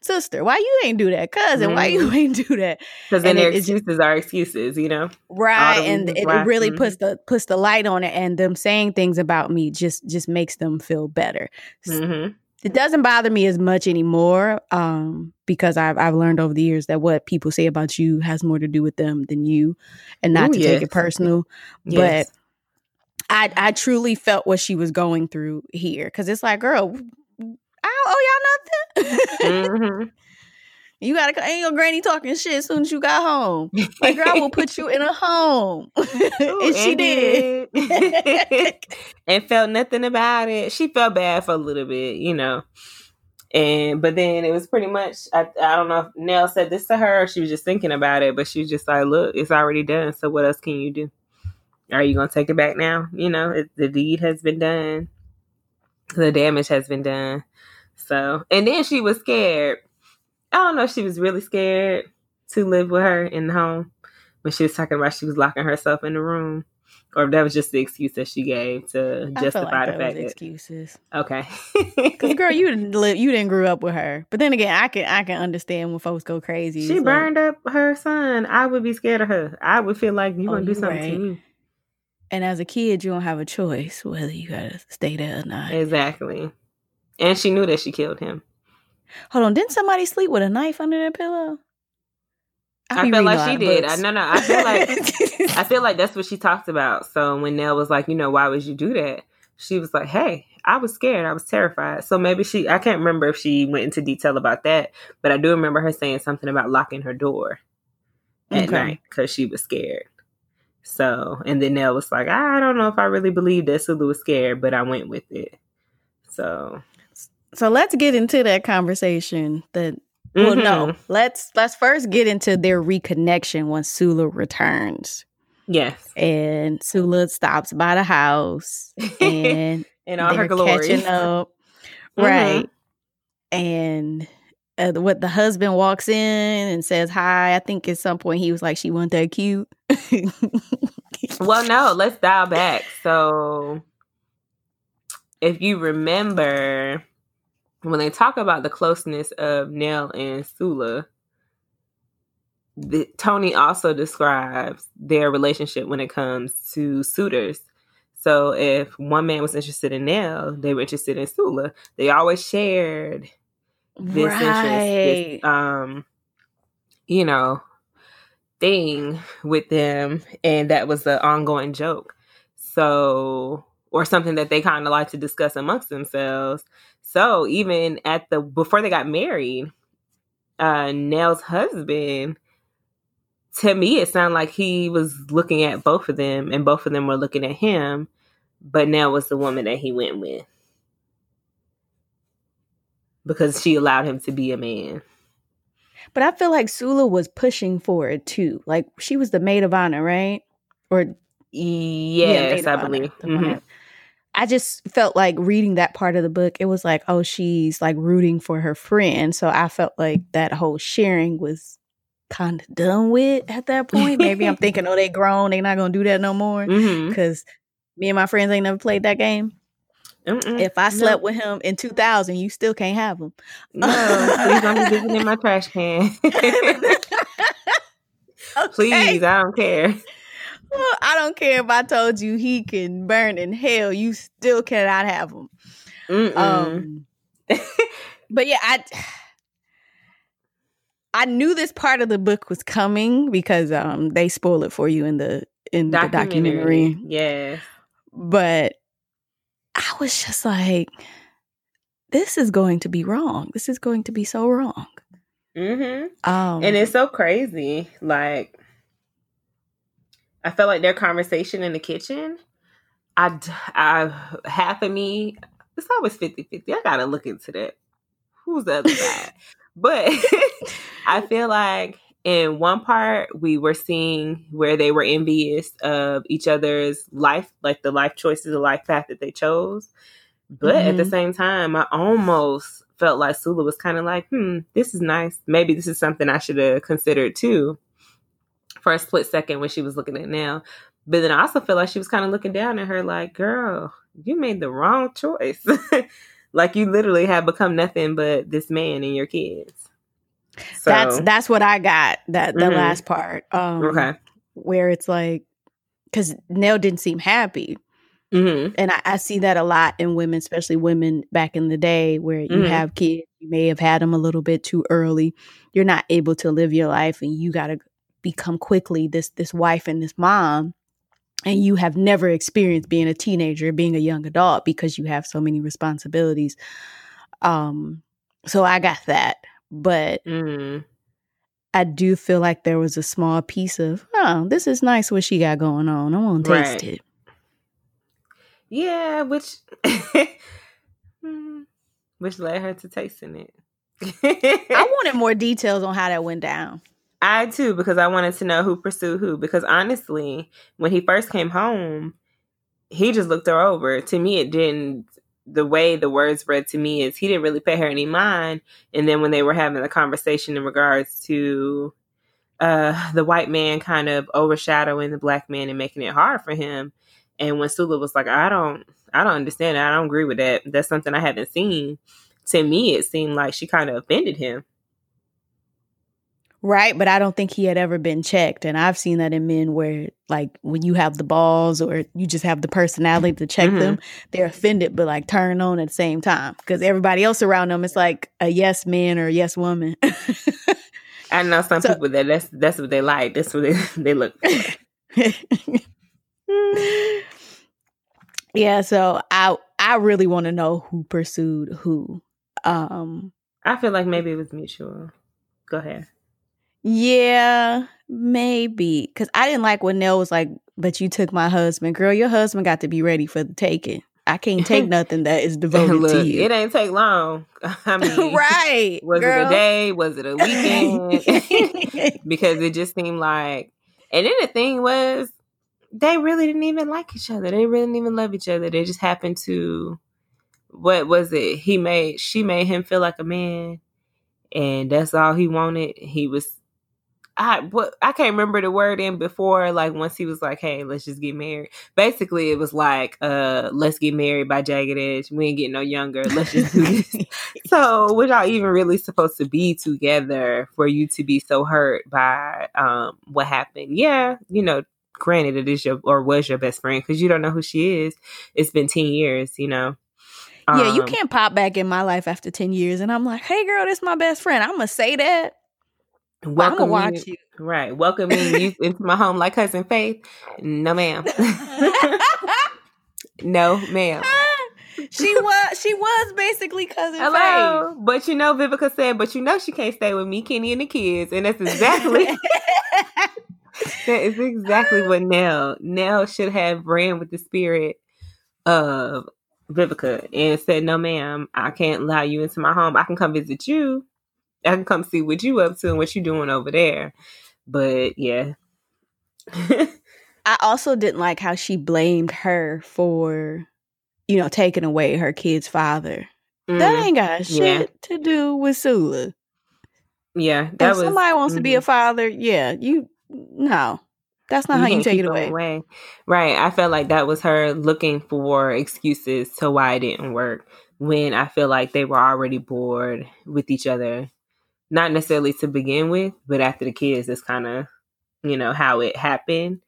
sister, why you ain't do that? Cousin, mm-hmm. why you mm-hmm. ain't do that? Because then their excuses are excuses, you know? Right. And it, it really mm-hmm. puts the puts the light on it and them saying things about me just just makes them feel better. Mm-hmm. It doesn't bother me as much anymore um, because I've I've learned over the years that what people say about you has more to do with them than you, and not Ooh, to yes. take it personal. Yes. But I I truly felt what she was going through here because it's like, girl, I don't owe y'all nothing. mm-hmm. You gotta ain't your granny talking shit as soon as you got home. Like girl, I will put you in a home. Ooh, and she did. and felt nothing about it. She felt bad for a little bit, you know. And but then it was pretty much I, I don't know if Nel said this to her she was just thinking about it, but she was just like, Look, it's already done, so what else can you do? Are you gonna take it back now? You know, it, the deed has been done. The damage has been done. So and then she was scared I don't know if she was really scared to live with her in the home when she was talking about she was locking herself in the room. Or if that was just the excuse that she gave to justify like the fact that excuses. Okay, because girl, you didn't live, you didn't grow up with her. But then again, I can I can understand when folks go crazy. She burned up her son. I would be scared of her. I would feel like you oh, gonna do something right. to me. And as a kid, you don't have a choice whether you gotta stay there or not. Exactly. And she knew that she killed him. Hold on, didn't somebody sleep with a knife under their pillow? I, feel like she did. I, no, no. I feel like I feel like that's what she talked about. So when Nel was like, you know, why would you do that? She was like, hey, I was scared. I was terrified. So maybe she. I can't remember if she went into detail about that, but I do remember her saying something about locking her door at okay. night because she was scared. So and then Nel was like, I don't know if I really believe that Sula was scared, but I went with it. So so let's get into that conversation. That well, mm-hmm. no, let's let's first get into their reconnection once Sula returns. Yes, and Sula stops by the house and in all her glory, catching up, mm-hmm. right? And uh, what the husband walks in and says hi. I think at some point he was like, "She wasn't that cute." well, no, let's dial back. So, if you remember, when they talk about the closeness of Nel and Sula, the, Toni also describes their relationship when it comes to suitors. So if one man was interested in Nel, they were interested in Sula. They always shared this right. interest, this, um, you know, thing with them, and that was the ongoing joke. So, or something that they kind of like to discuss amongst themselves. So even at the before they got married, uh Nel's husband, to me it sounded like he was looking at both of them and both of them were looking at him, but Nel was the woman that he went with. Because she allowed him to be a man. But I feel like Sula was pushing for it too. Like she was the maid of honor, right? Or yes, yeah, I believe. Mm-hmm. I just felt like reading that part of the book, it was like, oh, she's like rooting for her friend. So I felt like that whole sharing was kind of done with at that point. Maybe I'm thinking, oh, they grown, they not gonna do that no more. Because mm-hmm. me and my friends ain't never played that game. Mm-mm. If I slept no. with him in 2000, you still can't have him. No, please don't be digging in my trash can. okay. Please, I don't care. I don't care if I told you he can burn in hell. You still cannot have him. Um, but yeah, I I knew this part of the book was coming because um they spoil it for you in the in documentary. the documentary. Yeah. But I was just like, this is going to be wrong. This is going to be so wrong. Mm-hmm. Um, and it's so crazy. Like I felt like their conversation in the kitchen, I, I half of me, it's always 50 50. I gotta look into that. Who's the other side? but I feel like in one part we were seeing where they were envious of each other's life, like the life choices, the life path that they chose. But mm-hmm. at the mm-hmm. same time, I almost felt like Sula was kind of like, hmm, this is nice. Maybe this is something I should have considered too for a split second when she was looking at Nel. But then I also feel like she was kind of looking down at her, like, girl, you made the wrong choice. like you literally have become nothing but this man and your kids. So, that's that's what I got. That the mm-hmm. last part. Um okay. where it's like because Nel didn't seem happy. Mm-hmm. And I, I, see that a lot in women, especially women back in the day where you mm-hmm. have kids, you may have had them a little bit too early. You're not able to live your life and you got to become quickly this this wife and this mom and you have never experienced being a teenager being a young adult because you have so many responsibilities um so i got that but Mm. I do feel like there was a small piece of, oh, this is nice what she got going on. I want to taste Right. it. Yeah, which Hmm. which led her to tasting it. I wanted more details on how that went down. I too, because I wanted to know who pursued who. Because honestly, when he first came home, he just looked her over. To me, it didn't. The way the words read to me is he didn't really pay her any mind. And then when they were having the conversation in regards to uh, the white man kind of overshadowing the black man and making it hard for him, and when Sula was like, "I don't, I don't understand. I don't agree with that. That's something I haven't seen." To me, it seemed like she kind of offended him. Right, but I don't think he had ever been checked. And I've seen that in men where, like, when you have the balls or you just have the personality to check Mhm. them, they're offended, but like turn on at the same time. Because everybody else around them is like a yes man or a yes woman. I know some So- people that that's that's what they like. That's what they, they look for. yeah, so I I really want to know who pursued who. Um I feel like maybe it was mutual. Go ahead. Yeah, maybe. Cause I didn't like when Nel was like, but you took my husband. Girl, your husband got to be ready for the taking. I can't take nothing that is devoted Look, to you. it ain't take long. I mean, right. was girl. it a day? Was it a weekend? because it just seemed like. And then the thing was, they really didn't even like each other. They really didn't even love each other. They just happened to. What was it? He made she made him feel like a man, and that's all he wanted. He was. I what I can't remember the word in before. Like once he was like, "Hey, let's just get married." Basically, it was like, "Uh, let's get married by Jagged Edge. We ain't getting no younger. Let's just do this." so we're not even really supposed to be together for you to be so hurt by um what happened yeah you know granted it is your or was your best friend because you don't know who she is it's been 10 years you know yeah, you Um, can't pop back in my life after 10 years and I'm like, hey girl, this my best friend. I'm gonna say that. But I'm gonna welcome watch you, right welcoming you into my home like cousin faith. No ma'am. No ma'am. She was she was basically cousin hello but you know vivica said but you know she can't stay with me kenny and the kids and that's exactly That is exactly what Nel Nel should have ran with the spirit of Vivica and said, "No, ma'am, I can't allow you into my home. I can come visit you. I can come see what you up to and what you doing over there." But yeah, I also didn't like how she blamed her for, you know, taking away her kid's father. That Mm, ain't got shit yeah. to do with Sula. yeah, that if was somebody wants to be mhm. a father, yeah, you no. That's not how you take it them away. Right. I felt like that was her looking for excuses to why it didn't work when I feel like they were already bored with each other. Not necessarily to begin with, but after the kids, it's kind of, you know, how it happened.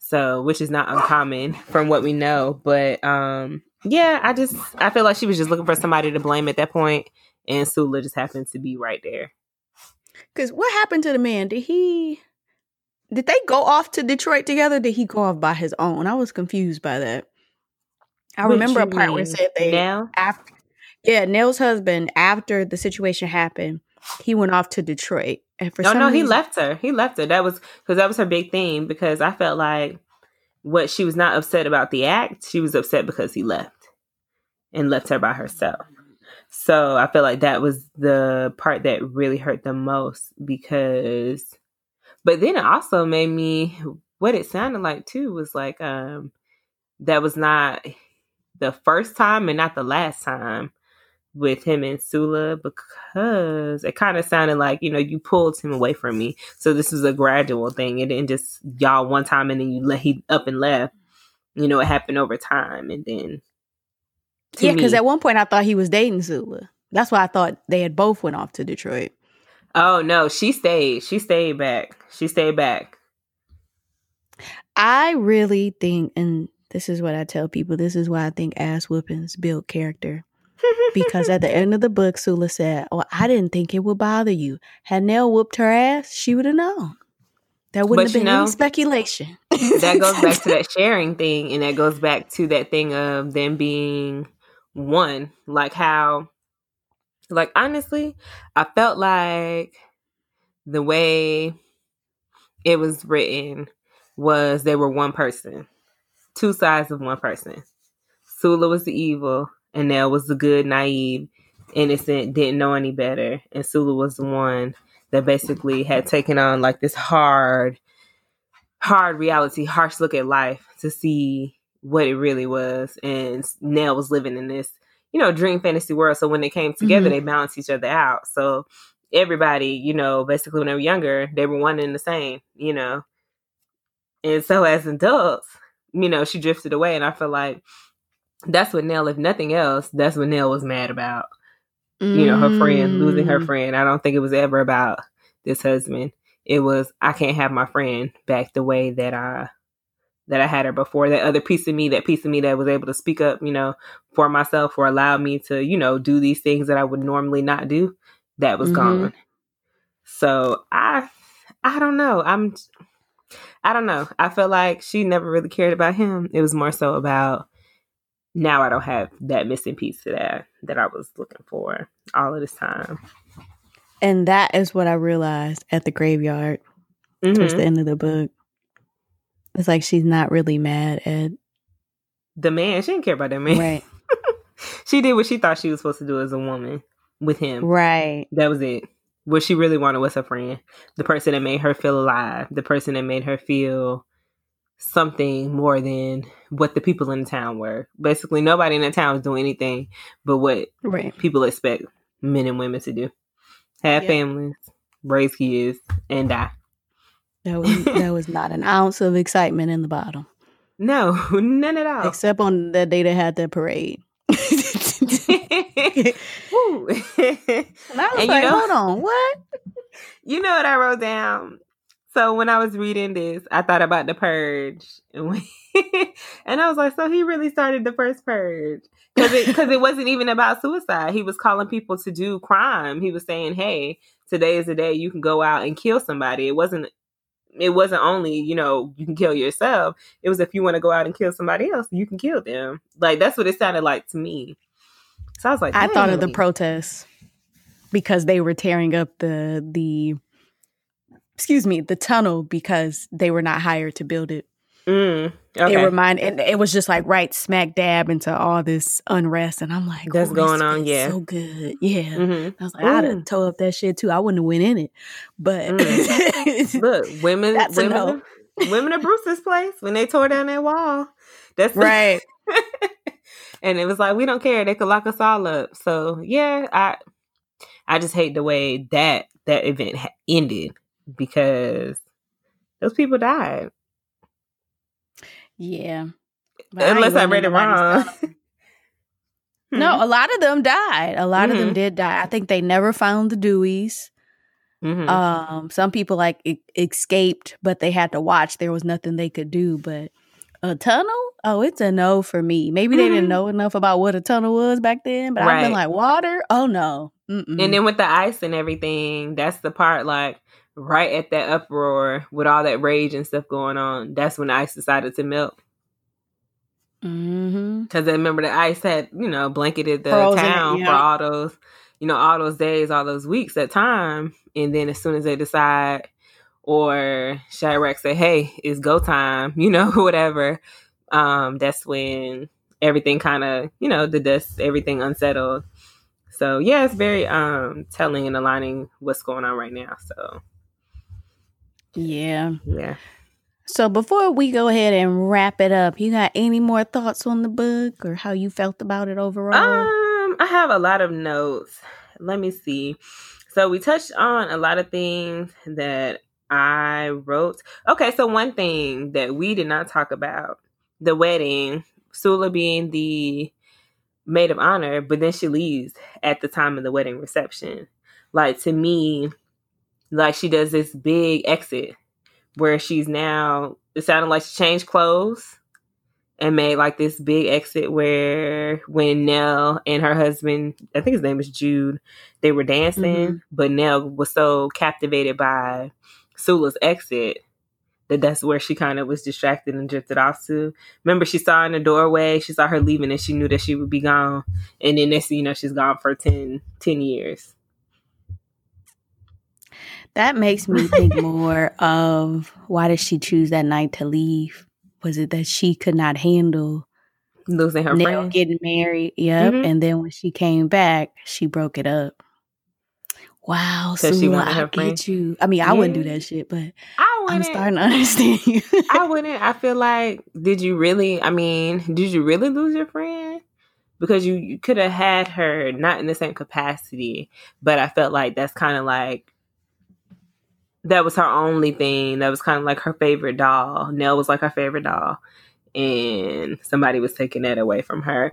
So, which is not uncommon from what we know. But um yeah, I just I feel like she was just looking for somebody to blame at that point, and Sula just happened to be right there. Because what happened to the man? Did he? Did they go off to Detroit together? Did he go off by his own? I was confused by that. I What remember a part where it said they now. after yeah, Nel's husband after the situation happened, he went off to Detroit. And for No, some no, he left her. He left her. That was because that was her big thing. Because I felt like what she was not upset about the act, she was upset because he left and left her by herself. So I feel like that was the part that really hurt the most because, but then it also made me what it sounded like too was like um that was not the first time and not the last time with him and Sula because it kind of sounded like you know you pulled him away from me. So this was a gradual thing. It didn't just y'all one time and then you let he up and left. You know, it happened over time, and then Yeah, because at one point I thought he was dating Sula. That's why I thought they had both went off to Detroit. oh no, she stayed. She stayed back. She stayed back. I really think, and this is what I tell people, this is why I think ass whoopings build character. Because at the end of the book, Sula said, Oh, I didn't think it would bother you. Had Nel whooped her ass, she would have known. That wouldn't But have been know, any speculation. that goes back to that sharing thing and that goes back to that thing of them being one like how like honestly, I felt like the way it was written was they were one person, two sides of one person. Sula was the evil, and Nel was the good, naive, innocent, didn't know any better. And Sula was the one that basically had taken on like this hard, hard reality, harsh look at life to see what it really was. And Nel was living in this, you know, dream fantasy world. So when they came together, mm-hmm. they balanced each other out. So everybody, you know, basically when they were younger, they were one and the same, you know. And so as adults, you know, she drifted away. And I feel like that's what Nel, if nothing else, that's what Nel was mad about. You know, her friend, losing her mm. friend. I don't think it was ever about this husband. It was I can't have my friend back the way that I that I had her before. That other piece of me, that piece of me that was able to speak up, you know, for myself or allow me to, you know, do these things that I would normally not do, that was mm-hmm. gone. So I I don't know. I'm I don't know. I feel like she never really cared about him. It was more so about now I don't have that missing piece to that that I was looking for all of this time. And that is what I realized at the graveyard mm-hmm. towards the end of the book. It's like she's not really mad at the man. She didn't care about that man. Right. she did what she thought she was supposed to do as a woman with him. Right. That was it. What she really wanted was her friend. The person that made her feel alive. The person that made her feel something more than what the people in the town were. Basically, nobody in the town was doing anything but what right. people expect men and women to do: have yeah. families, raise kids, and die. There was there was not an ounce of excitement in the bottom. No, none at all. Except on the day they had their parade. and I was and like, you know, hold on, what? You know what I wrote down? So when I was reading this, I thought about the purge, and, I was like, so he really started the first purge because it because it wasn't even about suicide. He was calling people to do crime. He was saying, "Hey, today is the day you can go out and kill somebody." It wasn't. It wasn't only you know you can kill yourself. It was if you want to go out and kill somebody else, you can kill them. Like that's what it sounded like to me. So I was like, I thought of the protests because they were tearing up the the excuse me, the tunnel because they were not hired to build it. Mm, okay. It remind and it was just like right smack dab into all this unrest, and I'm like, that's going on, yeah, so good, yeah. Mm-hmm. I was like, I'd have towed up that shit too. I wouldn't have went in it, but mm. look, women, women, no. women of Brewster Place when they tore down that wall. That's right. and it was like we don't care; they could lock us all up. So yeah, I, I just hate the way that that event ended because those people died. Yeah. But Unless I, I read it wrong. no, a lot of them died. A lot mm-hmm. of them mm-hmm. did die. I think they never found the Deweys. Mm-hmm. Um, some people like e- escaped, but they had to watch. There was nothing they could do. But a tunnel? Oh, it's a no for me. Maybe mm-hmm. they didn't mm-hmm. know enough about what a tunnel was back then. But right. I've been like water. Oh no. Mm-mm. And then with the ice and everything, that's the part. Like right at that uproar with all that rage and stuff going on, that's when the ice decided to melt. Because mm-hmm. I remember the ice had, you know, blanketed the Frozen, town yeah. for all those, you know, all those days, all those weeks at time. And then as soon as they decide, or Shadrack say, hey, it's go time, you know, whatever, um, that's when everything kind of, you know, the dust, everything unsettled. So yeah, it's very um telling and aligning what's going on right now. So yeah. Yeah. So before we go ahead and wrap it up, you got any more thoughts on the book or how you felt about it overall? Um, I have a lot of notes. Let me see. So we touched on a lot of things that I wrote. Okay, so one thing that we did not talk about, the wedding, Sula being the maid of honor, but then she leaves at the time of the wedding reception. Like to me, like she does this big exit where she's now it sounded like she changed clothes and made like this big exit where when Nel and her husband, I think his name is Jude, they were dancing, mm-hmm. but Nel was so captivated by Sula's exit that that's where she kind of was distracted and drifted off to. Remember, she saw in the doorway, she saw her leaving, and she knew that she would be gone. And then next, you know, she's gone for 10, 10 years. That makes me think more of why did she choose that night to leave? Was it that she could not handle losing her Nel friend? getting married? Yep. Mhm. And then when she came back, she broke it up. Wow, 'Cause she wanted her I friend. get you. I mean, I wouldn't do that shit, but I I'm starting to understand you. I wouldn't. I feel like, did you really? I mean, did you really lose your friend? Because you, you could have had her not in the same capacity, but I felt like that's kind of like that was her only thing. That was kind of like her favorite doll. Nel was like her favorite doll, and somebody was taking that away from her.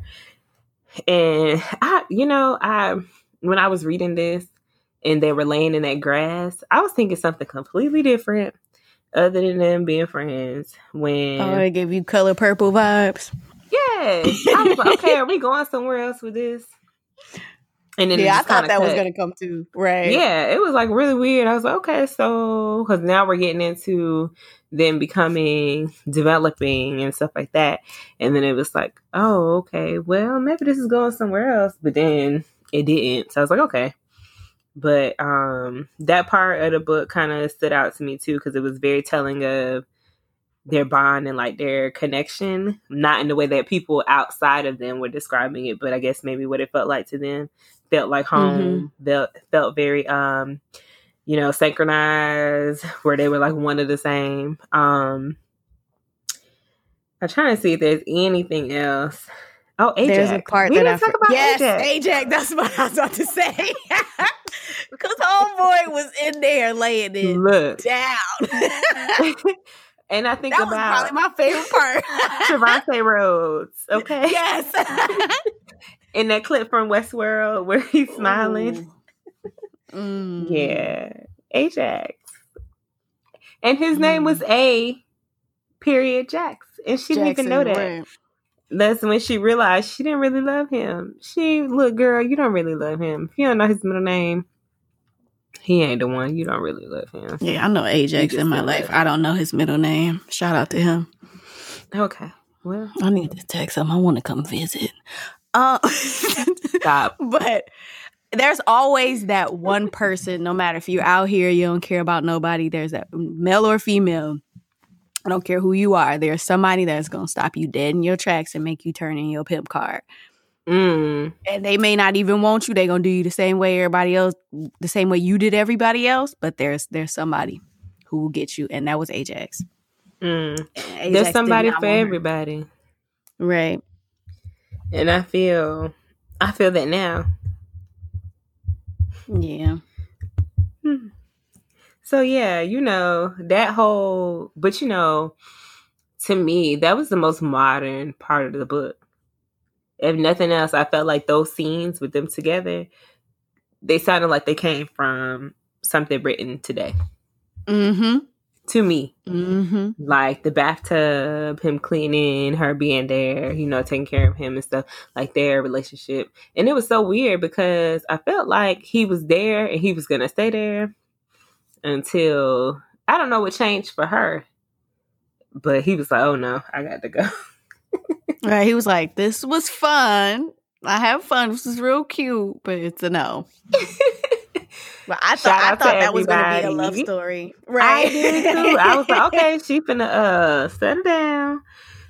And I, you know, I when I was reading this and they were laying in that grass, I was thinking something completely different other than them being friends. When oh, it gave you color purple vibes. Yes. I was like, okay, are we going somewhere else with this? And then Yeah, I thought that was gonna come too. Right. Yeah, it was like really weird. I was like, okay, so because now we're getting into them becoming developing and stuff like that. And then it was like, oh, okay, well, maybe this is going somewhere else. But then it didn't. So I was like, okay. But um that part of the book kind of stood out to me too, because it was very telling of their bond and like their connection, not in the way that people outside of them were describing it, but I guess maybe what it felt like to them felt like home, felt felt very um, you know, synchronized, where they were like one of the same. Um I'm trying to see if there's anything else. Oh, Ajax. There's a part we that didn't I talk for- about yes, Ajax. Ajax. That's what I was about to say. because homeboy was in there laying it Look. down. and I think that was probably my favorite part. Trevante Rhodes, okay? yes. In that clip from Westworld where he's smiling. Mm. Yeah, Ajax. And his name was A. Period Jax, and she didn't even know that. Right. That's when she realized she didn't really love him. She look, girl, you don't really love him. If you don't know his middle name, he ain't the one. You don't really love him. Yeah, I know Ajax in my life. said I don't know his middle name. Shout out to him. Okay, well, I need to text him. I want to come visit. Uh, stop. but there's always that one person, no matter if you're out here, you don't care about nobody, there's that male or female. I don't care who you are. There's somebody that's going to stop you dead in your tracks and make you turn in your pimp card. Mm, And they may not even want you. They're going to do you the same way everybody else, the same way you did everybody else. But there's there's somebody who will get you. And that was Ajax. mm. Ajax There's somebody for everybody, Right. And I feel, I feel that now. Yeah. Hmm. So yeah, you know, that whole but you know, to me, that was the most modern part of the book. If nothing else, I felt like those scenes with them together, they sounded like they came from something written today. Mm-hmm. To me. Mm-hmm. Like the bathtub, him cleaning, her being there, you know, taking care of him and stuff, like their relationship. And it was so weird because I felt like he was there and he was gonna stay there until I don't know what changed for her. But he was like, Oh no, I got to go. Right. He was like, "This was fun. I have fun. This is real cute, but it's a no." But I thought I thought that was going to be a love story, Right. I did too. I was like, okay, she finna uh settle down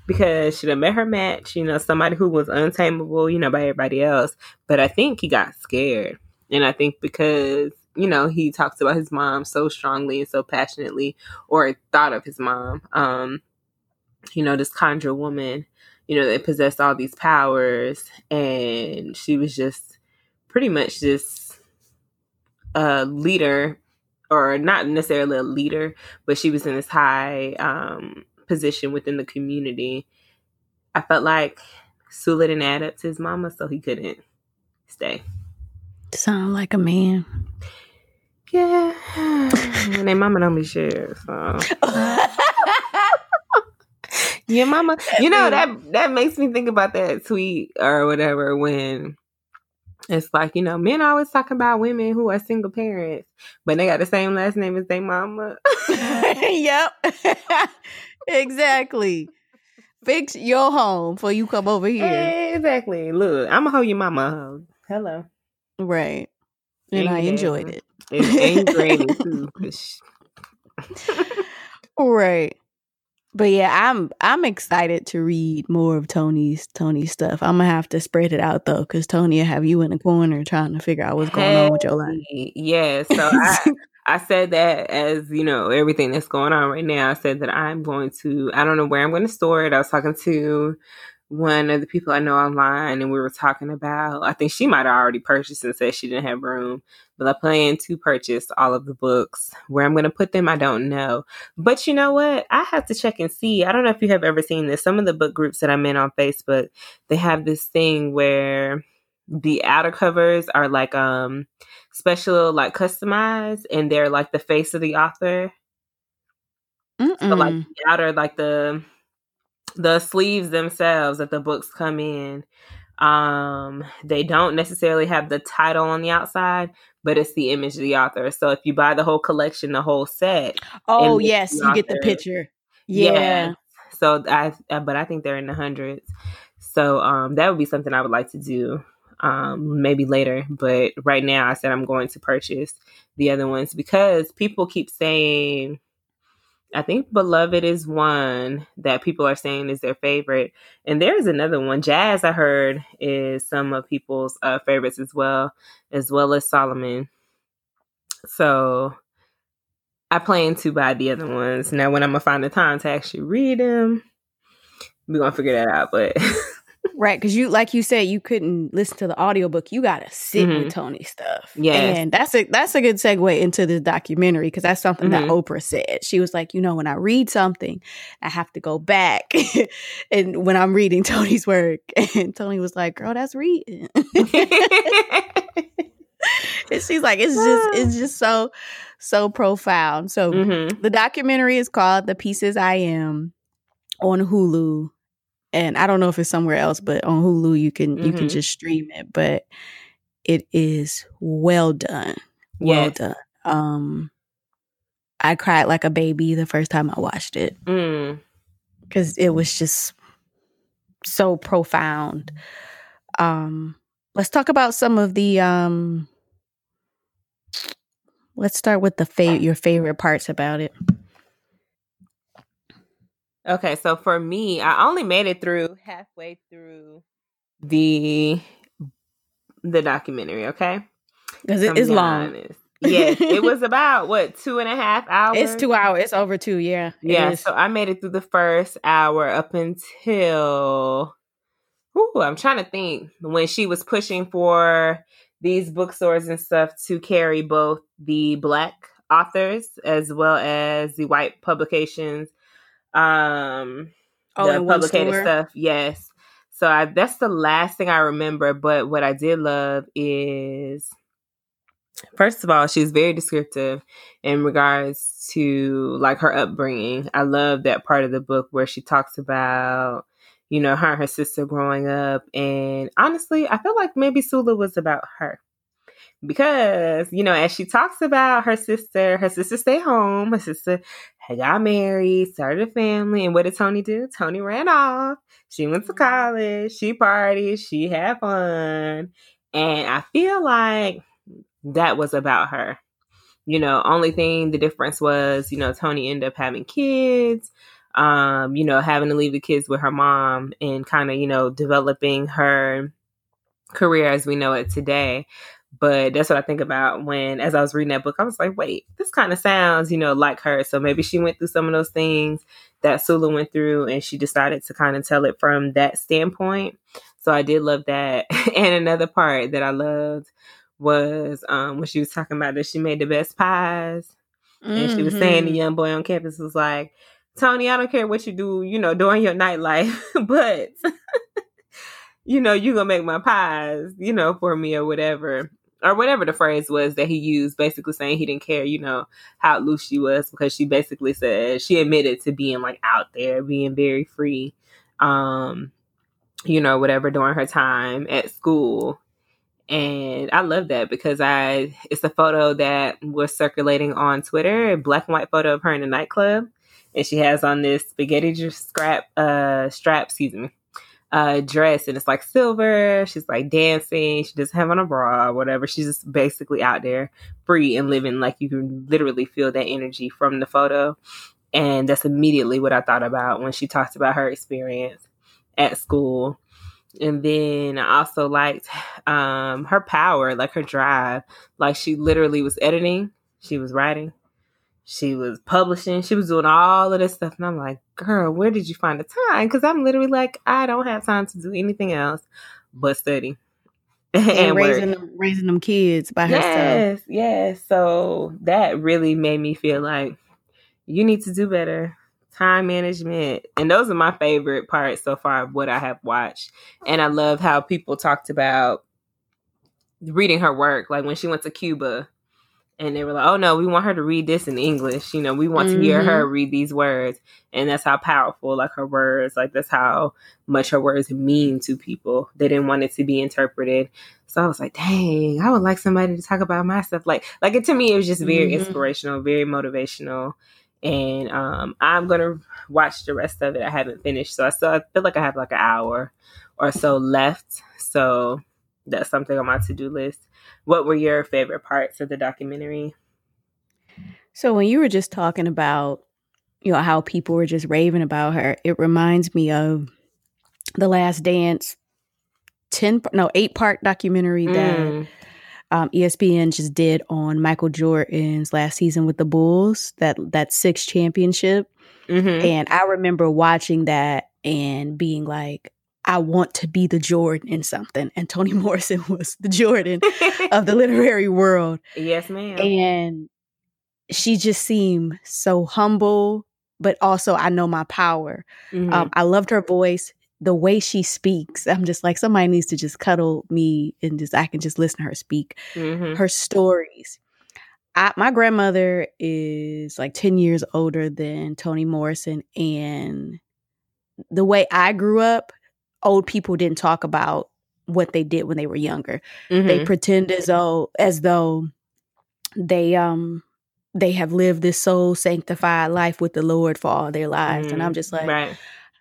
because she done met her match, you know, somebody who was untamable, you know, by everybody else. But I think he got scared. And I think because, you know, he talks about his mom so strongly and so passionately, or thought of his mom, um, you know, this conjure woman, you know, that possessed all these powers and she was just pretty much just a leader or not necessarily a leader, but she was in this high um, position within the community. I felt like Sula didn't add up to his mama, so he couldn't stay. Sound like a man. Yeah, and their mama don't be sure. So yeah, mama. You know that that makes me think about that tweet or whatever when it's like, you know, men always talk about women who are single parents, but they got the same last name as their mama. yep. exactly. Fix your home before you come over here. Exactly. Look, I'm gonna hold your mama home. Hello. Right. And I enjoyed it. And, and granny too. right. But yeah, I'm I'm excited to read more of Toni's Toni's stuff. I'm gonna have to spread it out though, because Toni will have you in the corner trying to figure out what's going hey, on with your life. Yeah, so I I said that as you know everything that's going on right now. I said that I'm going to. I don't know where I'm going to store it. I was talking to one of the people I know online, and we were talking about. I think she might have already purchased and said she didn't have room, but I plan to purchase all of the books. Where I'm going to put them, I don't know. But you know what? I have to check and see. I don't know if you have ever seen this. Some of the book groups that I'm in on Facebook, they have this thing where the outer covers are like um special like customized and they're like the face of the author Mm-mm. so like the outer like the the sleeves themselves that the books come in. Um they don't necessarily have the title on the outside but it's the image of the author. So if you buy the whole collection the whole set oh yes you author, get the picture. Yeah. yeah so i uh, but i think they're in the hundreds. So um that would be something i would like to do um maybe later. But right now i said i'm going to purchase the other ones because people keep saying I think Beloved is one that people are saying is their favorite. And there's another one. Jazz, I heard, is some of people's uh, favorites as well, as well as Solomon. So I plan to buy the other ones. Now, when I'm going to find the time to actually read them, we're going to figure that out. But Right, because you, like you said, you couldn't listen to the audiobook. You got to sit mm-hmm. with Toni stuff. Yeah, and that's a that's a good segue into the documentary because that's something mm-hmm. that Oprah said. She was like, you know, when I read something, I have to go back, and when I'm reading Toni's work, and Toni was like, "Girl, that's reading." and she's like, "It's just it's just so so profound." So mm-hmm. the documentary is called "The Pieces I Am" on Hulu and I don't know if it's somewhere else, but on Hulu you can mm-hmm. you can mm-hmm. just stream it. But it is well done, well yes. done. Um, I cried like a baby the first time I watched it because mm. it was just so profound. Um, let's talk about some of the um. Let's start with the fa- your favorite parts about it. Okay, so for me, I only made it through halfway through the the documentary. Okay, because it is long. Honest. yes, it was about what two and a half hours. It's two hours. It's over two. Yeah, yeah. So I made it through the first hour up until. Ooh, I'm trying to think when she was pushing for these bookstores and stuff to carry both the black authors as well as the white publications um oh, the publicated stuff. Yes. So I, that's the last thing I remember. But what I did love is, first of all, she's very descriptive in regards to like her upbringing. I love that part of the book where she talks about, you know, her and her sister growing up. And honestly, I feel like maybe Sula was about her because you know as she talks about her sister her sister stayed home her sister had got married started a family and what did toni do? Toni ran off. She went to mm-hmm. college. She partied. She had fun. And i feel like that was about her. You know only thing the difference was you know toni ended up having kids um you know having to leave the kids with her mom and kind of you know developing her career as we know it today but that's what I think about when, as I was reading that book, I was like, wait, this kind of sounds, you know, like her. So maybe she went through some of those things that Sula went through and she decided to kind of tell it from that standpoint. So I did love that. and another part that I loved was um, when she was talking about that she made the best pies. Mm-hmm. And she was saying the mm-hmm. young boy on campus was like, Toni, I don't care what you do, you know, during your nightlife, but you know, you gonna make my pies, you know, for me or whatever or whatever the phrase was that he used, basically saying he didn't care, you know, how loose she was because she basically said she admitted to being like out there, being very free, um, you know, whatever during her time at school. And I love that because I it's a photo that was circulating on Twitter, a black and white photo of her in a nightclub. And she has on this spaghetti scrap uh strap, excuse me, uh dress and it's like silver. She's like dancing. She doesn't have on a bra whatever. She's just basically out there free and living like you can literally feel that energy from the photo. And that's immediately what I thought about when she talked about her experience at school and then I also liked um, her power, like her drive. Like she literally was editing, she was writing, she was publishing, she was doing all of this stuff. And I'm like, girl, where did you find the time? Because I'm literally like, I don't have time to do anything else but study. And, and raising them, raising them kids by yes, herself. Yes, yes. So that really made me feel like you need to do better time management. And those are my favorite parts so far of what I have watched. And I love how people talked about reading her work. Like when she went to Cuba and they were like, oh no, we want her to read this in English. You know, we want mm-hmm. to hear her mm-hmm. read these words. And that's how powerful, like her words, like that's how much her words mean to people. They didn't want it to be interpreted. So I was like, dang, I would like somebody to talk about my stuff. Like, like it to me, it was just very mm-hmm. inspirational, very motivational and um, I'm gonna watch the rest of it. I haven't finished, so I still I feel like I have like an hour or so left. So that's something on my to do list. What were your favorite parts of the documentary? So when you were just talking about you know how people were just raving about her, it reminds me of the Last Dance ten no eight part documentary that mm um, ESPN just did on Michael Jordan's last season with the Bulls, that that six championship. Mm-hmm. And I remember watching that and being like, I want to be the Jordan in something. And Toni Morrison was the Jordan of the literary world. Yes, ma'am. And she just seemed so humble, but also I know my power. Mm-hmm. Um, I loved her voice the way she speaks, I'm just like somebody needs to just cuddle me and just I can just listen to her speak. Mm-hmm. Her stories. I, my grandmother is like 10 years older than Toni Morrison and the way I grew up, old people didn't talk about what they did when they were younger. Mm-hmm. They pretend as though as though they um they have lived this soul sanctified life with the Lord for all their lives. Mm-hmm. And I'm mm, just like right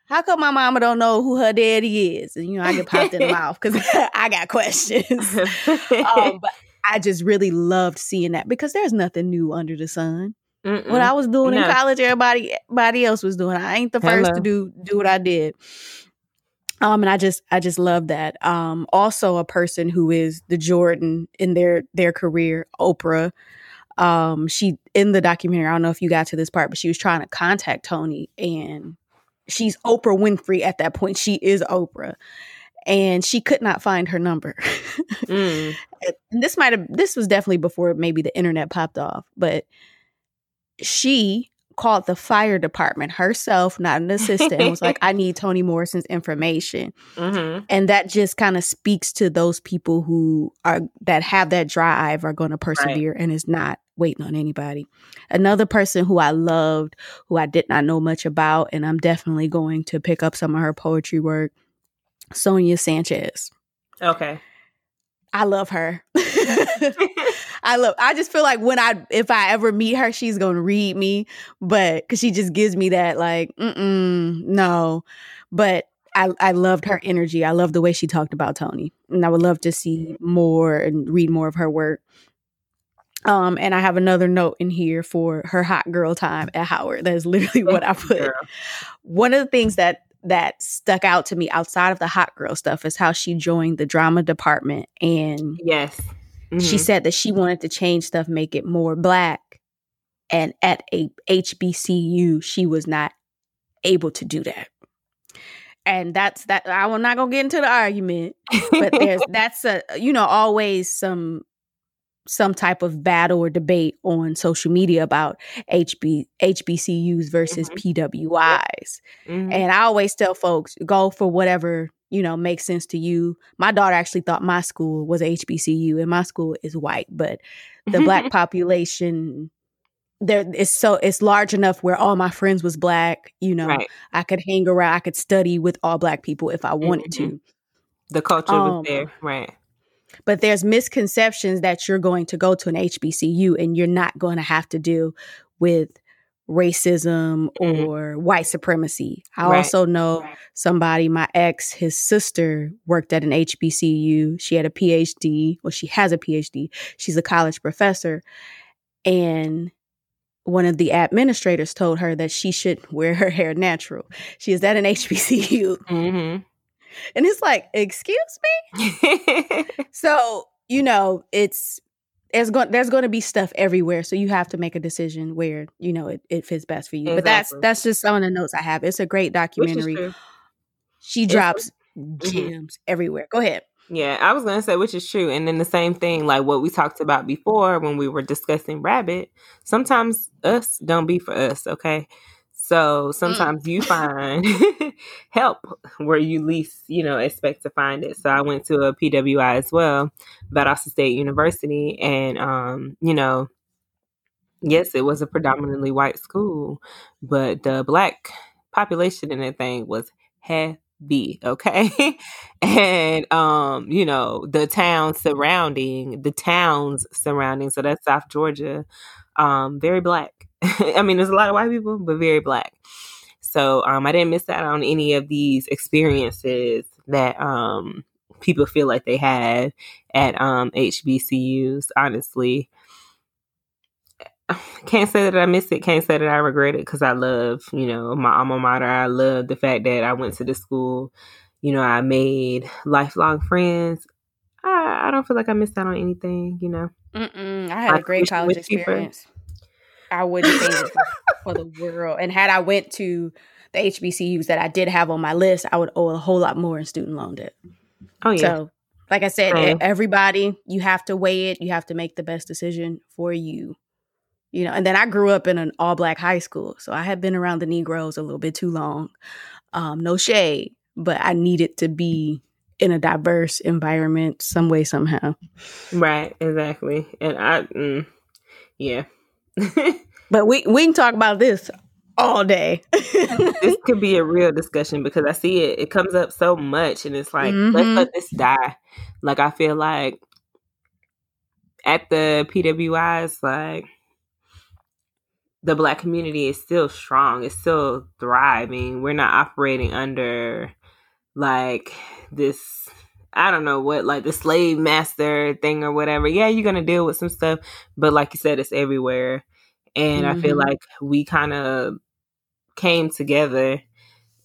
how come my mama don't know who her daddy is? And, you know, I get popped in the mouth because I got questions. um, but I just really loved seeing that because there's nothing new under the sun. Mm-mm. What I was doing no. in college, everybody, everybody else was doing. I ain't the first Hello. to do do what I did. Um, and I just I just love that. Um, also a person who is the Jordan in their their career, Oprah. Um, she in the documentary, I don't know if you got to this part, but she was trying to contact Toni and she's Oprah Winfrey at that point. She is Oprah. And she could not find her number. mm. And this might have this was definitely before maybe the internet popped off, but she called the fire department herself, not an assistant, and was like, I need Toni Morrison's information. Mm-hmm. And that just kind of speaks to those people who are that have that drive are going to persevere right. and is not waiting on anybody. Another person who I loved, who I did not know much about, and I'm definitely going to pick up some of her poetry work, Sonia Sanchez. Okay. I love her. I love I just feel like when I if I ever meet her, she's gonna read me, but cause she just gives me that like, mm no. But I, I loved her energy. I love the way she talked about Toni, And I would love to see more and read more of her work. Um, and I have another note in here for her hot girl time at Howard. That is literally what I put. One of the things that that stuck out to me outside of the hot girl stuff is how she joined the drama department and yes mm-hmm. she said that she wanted to change stuff make it more black and at a hbcu she was not able to do that and that's that i'm not gonna get into the argument but there's that's a you know always some some type of battle or debate on social media about HB, HBCUs versus mm-hmm. PWIs. Mm-hmm. And I always tell folks go for whatever, you know, makes sense to you. My daughter actually thought my school was HBCU and my school is white, but the black population there is so it's large enough where all my friends was black, you know, right. I could hang around, I could study with all black people if I wanted mm-hmm. to. The culture um, was there, right. but there's misconceptions that you're going to go to an HBCU and you're not going to have to deal with racism mm-hmm. or white supremacy. I right. also know somebody, my ex, his sister worked at an HBCU. She had a PhD. Well, she has a PhD. She's a college professor. And one of the administrators told her that she should wear her hair natural. She is at an HBCU. Mm-hmm. And it's like, excuse me? so, you know, it's there's going there's going to be stuff everywhere so you have to make a decision where you know it, it fits best for you exactly. but that's that's just some of the notes i have it's a great documentary she drops mm-hmm. gems mm-hmm. everywhere go ahead yeah i was going to say which is true and then the same thing like what we talked about before when we were discussing rabbit sometimes us don't be for us okay so mm. sometimes mm. you find help where you least, you know, expect to find it. So I went to a PWI as well, Valdosta State University, and um, you know, yes, it was a predominantly white school, but the black population in that thing was heavy, okay? and um, you know, the town surrounding, the towns surrounding, so that's South Georgia, um, very black. I mean, there's a lot of white people, but very black. So um, I didn't miss out on any of these experiences that um, people feel like they had at um, HBCUs. Honestly, can't say that I missed it. Can't say that I regret it because I love, you know, my alma mater. I love the fact that I went to the school. You know, I made lifelong friends. I, I don't feel like I missed out on anything. You know, Mm-mm, I had I a great college experience. I wouldn't change it for the world. And had I went to the HBCUs that I did have on my list, I would owe a whole lot more in student loan debt. Oh yeah. So, like I said, everybody, you have to weigh it. You have to make the best decision for you. You know, and then I grew up in an all black high school, so I had been around the Negroes a little bit too long. Um, no shade, but I needed to be in a diverse environment some way somehow. Right, exactly. And I, mm, yeah, but we we can talk about this all day. this could be a real discussion because I see it. It comes up so much, and it's like mm-hmm. let's let this die. Like I feel like at the PWIs, like the black community is still strong. It's still thriving. We're not operating under like this I don't know what, like the slave master thing or whatever. Yeah, you're gonna deal with some stuff, but like you said, it's everywhere. And mm-hmm. I feel mm-hmm. like we kind of came together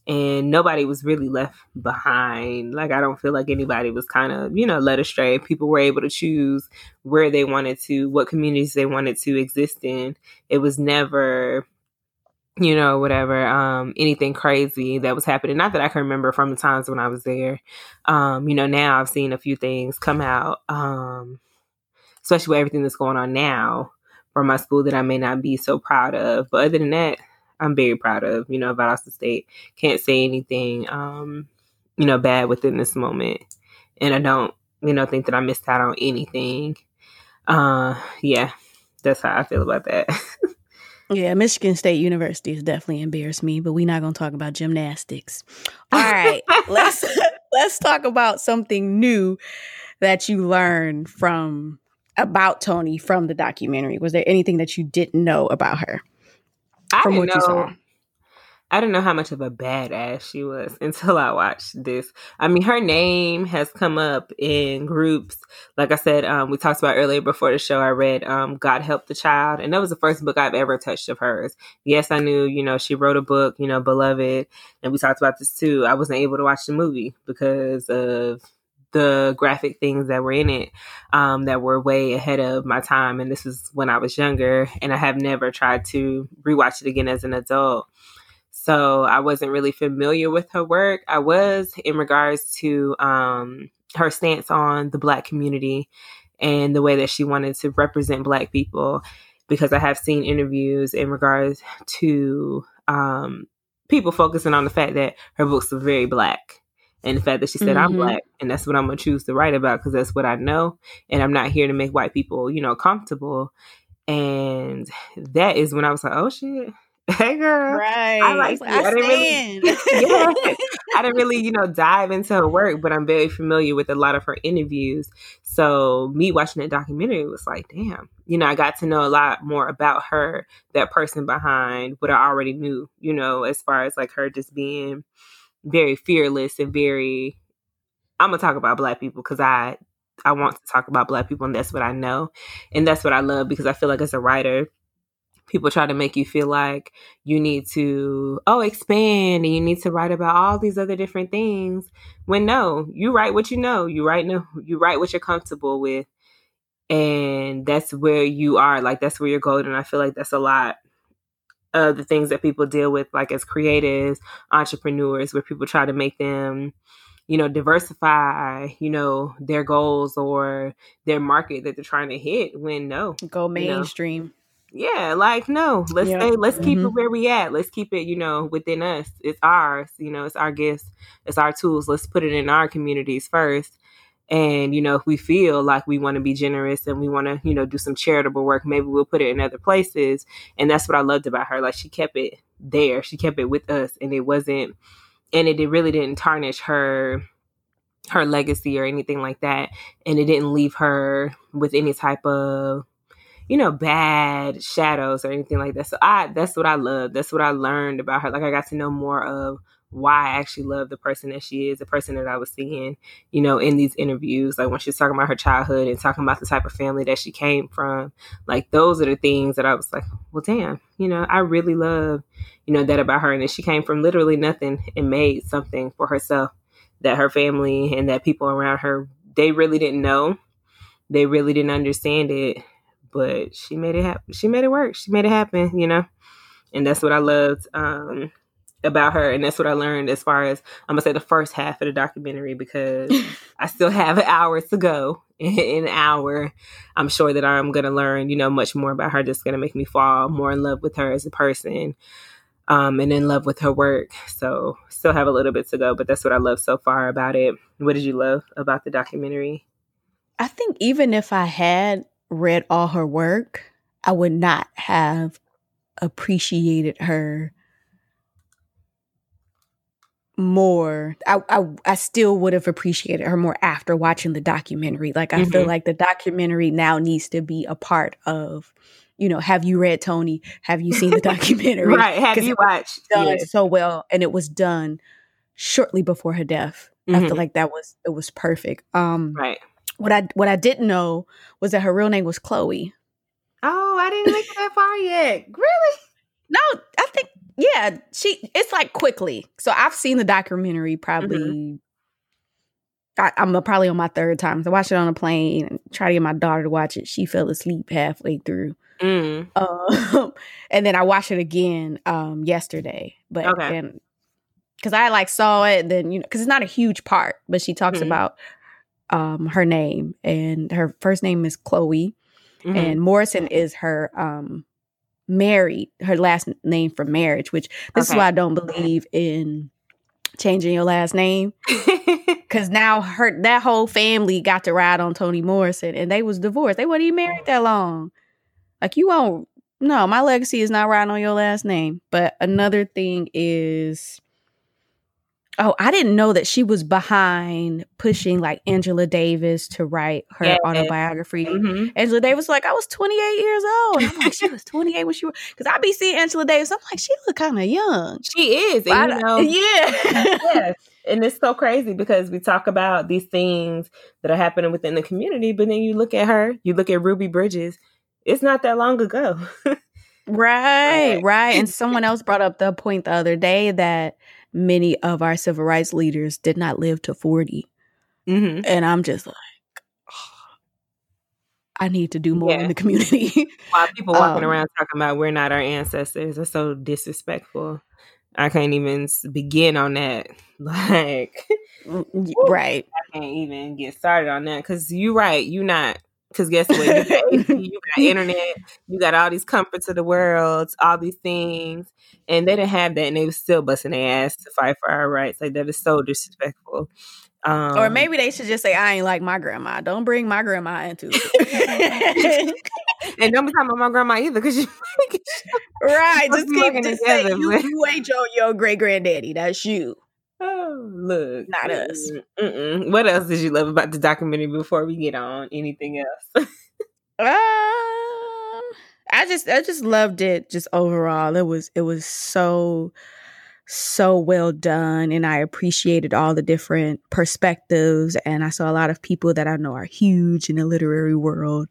and nobody was really left behind. Like I don't feel like anybody was kind of, you know, led astray. People were able to choose where they wanted to, what communities they wanted to exist in. It was never you know, whatever, um, anything crazy that was happening. Not that I can remember from the times when I was there. Um, you know, now I've seen a few things come out, um, especially with everything that's going on now from my school that I may not be so proud of. But other than that, I'm very proud of, you know, Valdosta State. Can't say anything, um, you know, bad within this moment. And I don't, you know, think that I missed out on anything. Uh, yeah, that's how I feel about that. Yeah, Michigan State University has definitely embarrassed me, but we're not going to talk about gymnastics. All right, let's let's talk about something new that you learned from about Toni from the documentary. Was there anything that you didn't know about her? I from what know. I didn't know how much of a badass she was until I watched this. I mean, her name has come up in groups. Like I said, um, we talked about earlier before the show. I read um, "God Help the Child," and that was the first book I've ever touched of hers. Yes, I knew, you know, she wrote a book, you know, Beloved, and we talked about this too. I wasn't able to watch the movie because of the graphic things that were in it um, that were way ahead of my time. And this was when I was younger, and I have never tried to rewatch it again as an adult. So I wasn't really familiar with her work. I was in regards to um, her stance on the Black community and the way that she wanted to represent Black people, because I have seen interviews in regards to um, people focusing on the fact that her books are very Black. And the fact that she said, mm-hmm. I'm black, and that's what I'm going to choose to write about because that's what I know. And I'm not here to make white people, you know, comfortable. And that is when I was like, oh shit, Hey girl. Right. I like I, I didn't really, yeah, I didn't really, you know, dive into her work, but I'm very familiar with a lot of her interviews. So me watching that documentary was like, damn, you know, I got to know a lot more about her, that person behind what I already knew, you know, as far as like her just being very fearless and very I'm gonna talk about black people because I I want to talk about black people and that's what I know. And that's what I love because I feel like as a writer, people try to make you feel like you need to oh expand and you need to write about all these other different things when no you write what you know you write no you write what you're comfortable with and that's where you are like that's where you're golden. I feel like that's a lot of the things that people deal with like as creatives entrepreneurs where people try to make them you know diversify you know their goals or their market that they're trying to hit when no go mainstream. you know, yeah like no. Let's yep. stay let's mm-hmm. keep it mm-hmm. where we at. Let's keep it you know within us. It's ours you know it's our gifts. It's our tools. Let's put it in our communities first. And you know if we feel like we want to be generous and we want to you know do some charitable work maybe we'll put it in other places. And that's what i loved about her. Like she kept it there. She kept it with us. And it wasn't and it, it really didn't tarnish her her legacy or anything like that. And it didn't leave her with any type of you know, bad shadows or anything like that. So I that's what I love. That's what I learned about her. Like I got to know more of why I actually love the person that she is, the person that I was seeing, you know, in these interviews. Like when she's talking about her childhood and talking about the type of family that she came from. Like those are the things that I was like, well, damn, you know, I really love, you know, that about her. And that she came from literally nothing and made something for herself that her family and that people around her, they really didn't know. They really didn't understand it but she made it happen. She made it work. She made it happen, you know? And that's what I loved um, about her. And that's what I learned as far as I'm gonna say the first half of the documentary because I still have hours to go. In an hour, I'm sure that I'm gonna learn, you know, much more about her. Just gonna make me fall more in love with her as a person. Um, and in love with her work. So still have a little bit to go, but that's what I love so far about it. What did you love about the documentary? I think even if I had read all her work, I would not have appreciated her more. I, I, I still would have appreciated her more after watching the documentary. Like I mm-hmm. feel like the documentary now needs to be a part of you know, have you read toni Have you seen the documentary? right. Have you watched? Done yeah. so well, and it was done shortly before her death. Mm-hmm. I feel mm-hmm. like that was it was perfect. Um, right. What I what I didn't know was that her real name was Chloe. Oh, I didn't make it that far yet. Really? No, I think yeah. She it's like quickly. So I've seen the documentary probably. Mm-hmm. I, am probably on my third time. So I watched it on a plane and try to get my daughter to watch it. She fell asleep halfway through. Mm. Um, and then I watched it again um, yesterday. But okay. because I like saw it, then you know, because it's not a huge part, but she talks mm-hmm. about um, her name, and her first name is Chloe, mm-hmm. and Morrison is her um, married, her last name for marriage. Which this okay. is why I don't believe in changing your last name, because now her that whole family got to ride on Toni Morrison, and they was divorced. They weren't even married that long. Like you won't. No, my legacy is not riding on your last name. But another thing is Oh, I didn't know that she was behind pushing like Angela Davis to write her yeah. autobiography. Mm-hmm. Angela Davis was like, I was 28 years old. I'm like, she was 28 when she was, because I be seeing Angela Davis. I'm like, she look kind of young. She is. And, you know, yeah. yeah. And it's so crazy because we talk about these things that are happening within the community, but then you look at her, you look at Ruby Bridges. It's not that long ago. right, right. And someone else brought up the point the other day that many of our civil rights leaders did not live to 40. Mm-hmm. And I'm just like, oh, I need to do more yeah. in the community. While people walking um, around talking about we're not our ancestors, that's so disrespectful. I can't even begin on that. Like, right. I can't even get started on that because you're right. You're not because guess what? You got, you got internet, you got all these comforts of the world, all these things, and they didn't have that, and they were still busting their ass to fight for our rights. Like that is so disrespectful. Um, or maybe they should just say, "I ain't like my grandma. Don't bring my grandma into it." and don't be talking about my grandma either, because you right. Just keep just say you, you ain't your, your great granddaddy. That's you. Look, Not us. mm-mm. What else did you love about the documentary before we get on anything else? Um, I just I just loved it just overall. It was it was so so well done and I appreciated all the different perspectives and I saw a lot of people that I know are huge in the literary world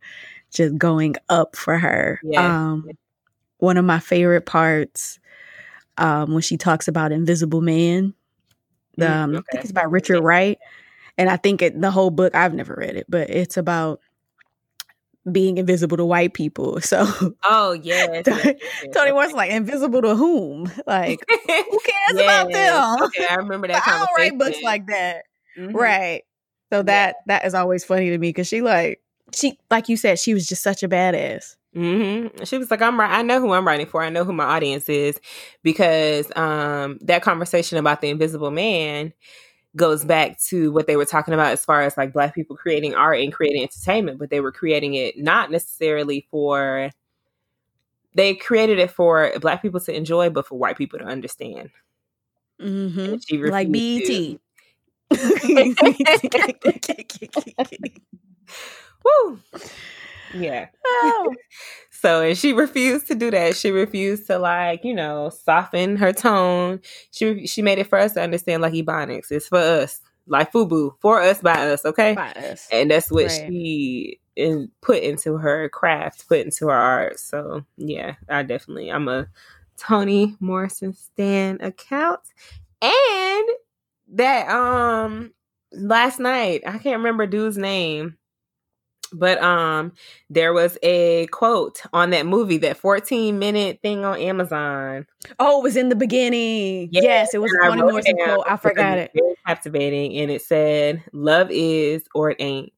just going up for her. Yeah. Um one of my favorite parts um when she talks about Invisible Man. The, Mm, um, I think it's by Richard Wright. And I think it, the whole book, I've never read it, but it's about being invisible to white people. So oh yes, Toni- yes, yes, Toni was like, invisible to whom? Like, who cares about them? Okay, I remember that. I don't write books like that. Mhm. Right. So that that is always funny to me because she like she like you said, she was just such a badass. Hmm She was like, "I'm right. I know who I'm writing for. I know who my audience is," because um, that conversation about the Invisible Man goes back to what they were talking about as far as like Black people creating art and creating entertainment, but they were creating it not necessarily for. They created it for Black people to enjoy, but for white people to understand. Mm-hmm. Like BET. Woo! Yeah. oh. So, and she refused to do that. She refused to like, you know, soften her tone. She she made it for us to understand like ebonics. It's for us, like FUBU, for us by us, okay? By us. And that's what Right. she in, put into her craft, put into her art. So, yeah, I definitely, I'm a Toni Morrison Stan account, and that um last night I can't remember dude's name but um there was a quote on that movie that 14 minute thing on amazon Oh, it was in the beginning. Yeah, yes, it was a Toni Morrison quote. I forgot it. very captivating and it said love is or it ain't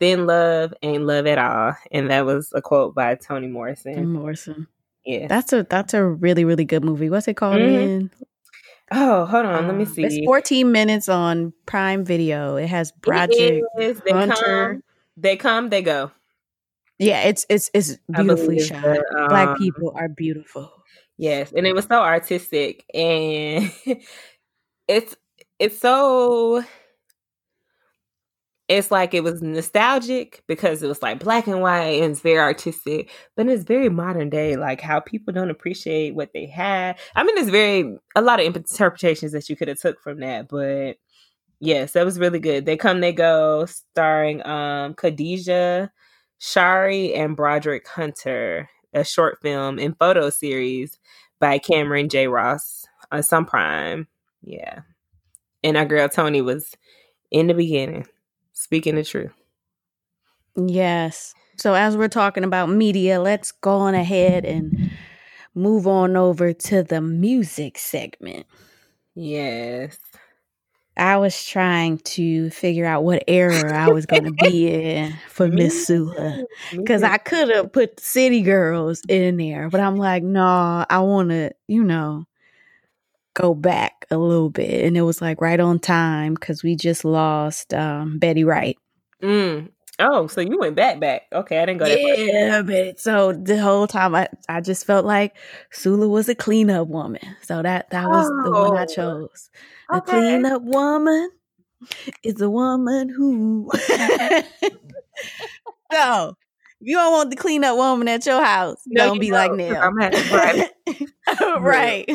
then love ain't love at all and that was a quote by toni morrison Morrison. yeah That's a that's a really really good movie. What's it called Mhm. again? oh hold on let me Um, see It's 14 minutes on Prime Video. It has It is. Hunter. They come they go Yeah, it's it's it's beautifully shot. that, Black um, people are beautiful. Yes, and it was so artistic and it's it's so it's like it was nostalgic because it was like black and white and it's very artistic, but it's very modern day, like how people don't appreciate what they had. I mean, it's very a lot of interpretations that you could have took from that, but yes, that was really good. They come, they go, starring um Khadijah, Shari, and Broderick Hunter, a short film and photo series by Cameron J. Ross on some prime. Yeah. And our girl Toni was in the beginning, speaking the truth. Yes. So as we're talking about media, let's go on ahead and move on over to the music segment. Yes. I was trying to figure out what era I was going to be in for Miss Sula. Because I could have put City Girls in there, but I'm like, no, I want to, you know, go back a little bit. And it was like right on time because we just lost um, Betty Wright. Mm. Oh, so you went back back. Okay, I didn't go that far. Yeah, but so the whole time I, I just felt like Sula was a cleanup woman. So that that was the one I Oh, chose. A okay. cleanup woman is a woman who. so, if you don't want the cleanup woman at your house, No, don't you be like don't, 'cause Nel. I'm having right.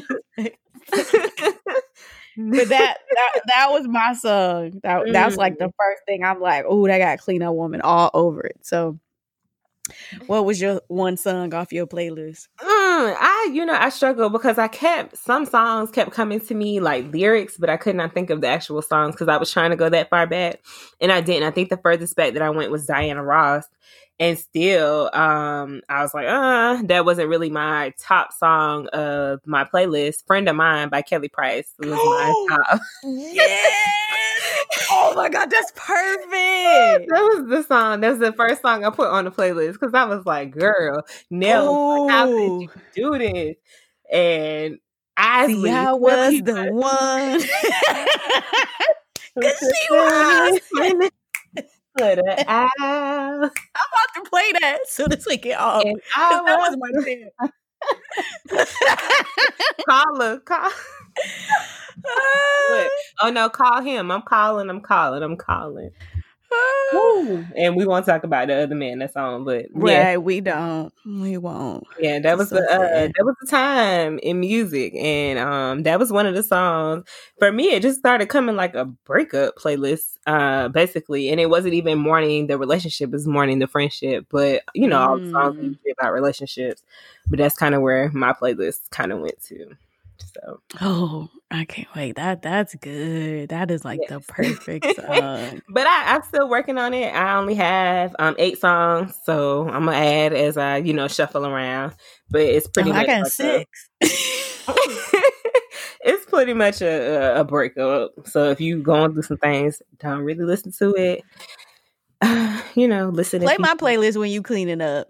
But that, that that was my song. That that was like the first thing I'm like, oh, that got cleanup woman all over it. So, what was your one song off your playlist? Mm, I, you know, I struggle because I kept some songs kept coming to me like lyrics, but I could not think of the actual songs because I was trying to go that far back, and I didn't. I think the furthest back that I went was Diana Ross, and still, um, I was like, uh, that wasn't really my top song of my playlist. "Friend of Mine" by Kelly Price was my top. Yes. Oh my god, that's perfect. that was the song. That was the first song I put on the playlist because I was like, "Girl, Nel, how could you Oh, do this?" And I see, I was the one. Cause she was. Put her out. I'm about to play that as soon as we get off. That was my jam. call her, call. Look, oh no, call him. I'm calling. I'm calling. I'm calling. And we won't talk about the other man that's on, but yeah. right, we don't, we won't. Yeah, that was so the uh, that was the time in music, and um, that was one of the songs for me. It just started coming like a breakup playlist, uh, basically, and it wasn't even mourning the relationship; it was mourning the friendship. But you know, all the songs mm. about relationships, but that's kind of where my playlist kind of went to. So, oh, I can't wait. That that's good. That is like yes. the perfect song. but I, I'm still working on it. I only have um eight songs, so I'm gonna add as I you know shuffle around. But it's pretty. Oh, much I got like six. it's pretty much a, a, breakup. So if you going through some things, don't really listen to it. Uh, you know, listen. Play my playlist when you cleaning up.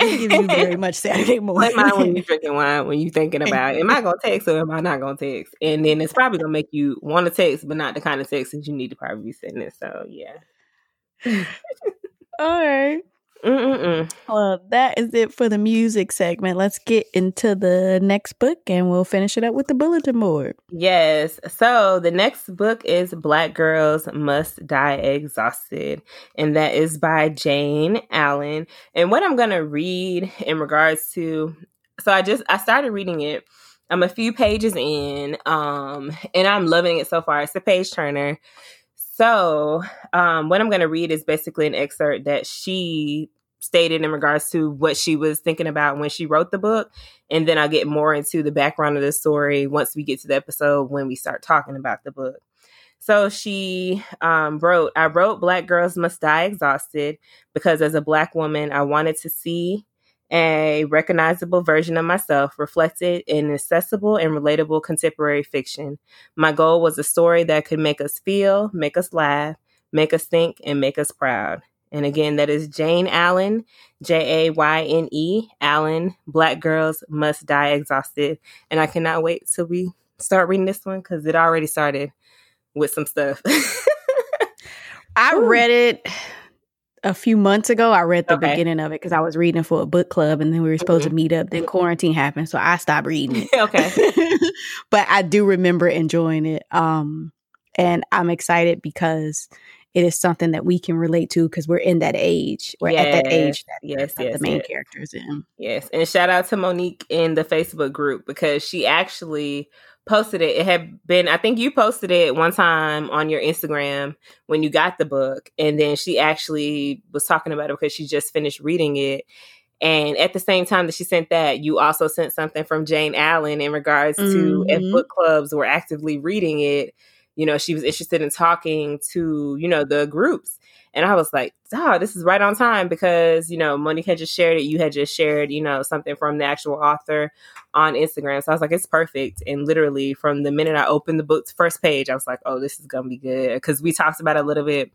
It gives you very much Saturday morning. Mine when you're drinking wine, when you're thinking about, am I gonna text or am I not gonna text? And then it's probably gonna make you want to text, but not the kind of text that you need to probably be sending. So yeah. All right. Mm-mm-mm. Well, that is it for the music segment. Let's get into the next book and we'll finish it up with the bulletin board. Yes. So the next book is Black Girls Must Die Exhausted, and that is by Jayne Allen. And what I'm going to read in regards to, so I just, I started reading it. I'm a few pages in, um, and I'm loving it so far. It's a page turner. So, um, what I'm going to read is basically an excerpt that she stated in regards to what she was thinking about when she wrote the book. And then I'll get more into the background of the story once we get to the episode when we start talking about the book. So she um, wrote, I wrote Black Girls Must Die Exhausted because as a Black woman, I wanted to see a recognizable version of myself reflected in accessible and relatable contemporary fiction. My goal was a story that could make us feel, make us laugh, make us think, and make us proud. And again, that is Jayne Allen, J A Y N E, Allen, Black Girls Must Die Exhausted. And I cannot wait till we start reading this one because it already started with some stuff. I read it a few months ago. I read the okay. beginning of it because I was reading for a book club and then we were supposed mm-hmm. to meet up. Then quarantine happened, so I stopped reading it. okay. but I do remember enjoying it. Um and I'm excited because it is something that we can relate to because we're in that age. We're yes, at that age that, yes, that yes, the main yes. character is in. Yes. And shout out to Monique in the Facebook group because she actually posted it. It had been, I think you posted it one time on your Instagram when you got the book. And then she actually was talking about it because she just finished reading it. And at the same time that she sent that, you also sent something from Jayne Allen in regards mm-hmm. to if mm-hmm. book clubs were actively reading it. You know, she was interested in talking to, you know, the groups. And I was like, oh, this is right on time because, you know, Monique had just shared it. You had just shared, you know, something from the actual author on Instagram. So I was like, it's perfect. And literally from the minute I opened the book's first page, I was like, oh, this is going to be good. Because we talked about a little bit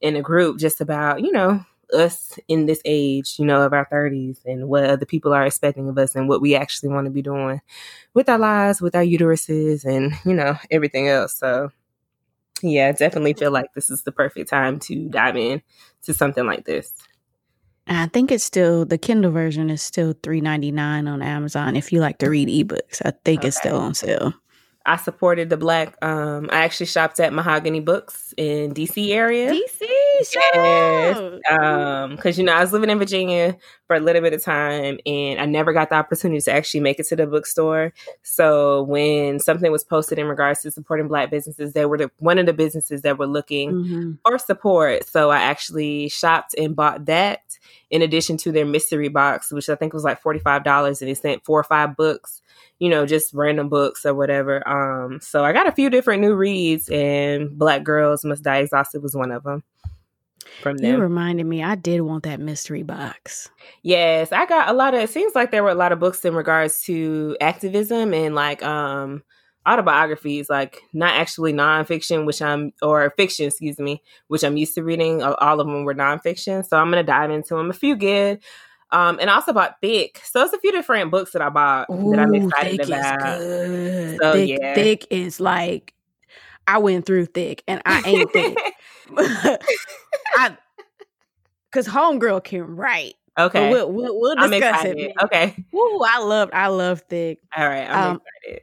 in a group just about, you know, us in this age, you know, of our 30s and what other people are expecting of us and what we actually want to be doing with our lives, with our uteruses, and, you know, everything else. So, yeah, definitely feel like this is the perfect time to dive in to something like this. I think it's still the Kindle version is still three ninety nine on Amazon if you like to read ebooks. I think okay. it's still on sale. I supported the black. Um, I actually shopped at Mahogany Books in DC area. DC, yes. Um, because you know I was living in Virginia for a little bit of time, and I never got the opportunity to actually make it to the bookstore. So when something was posted in regards to supporting Black businesses, they were the, one of the businesses that were looking mm-hmm. for support. So I actually shopped and bought that in addition to their mystery box, which I think was like forty five dollars, and they sent four or five books you know, just random books or whatever. Um, so I got a few different new reads, and Black Girls Must Die Exhausted was one of them. From them. You reminded me, I did want that mystery box. Yes, I got a lot of. It seems like there were a lot of books in regards to activism and like um autobiographies, like not actually nonfiction, which I'm or fiction, excuse me, which I'm used to reading. All of them were nonfiction, so I'm gonna dive into them. A few good, um, and I also bought Thick. So it's a few different books that I bought Ooh, that I'm excited thick about. Is good. So thick, yeah. Thick is like I went through thick and I ain't thick. I cause homegirl can write. Okay. We'll, we'll, we'll, discuss it. Okay. Ooh, I love I love thick. All right. I'm um, excited.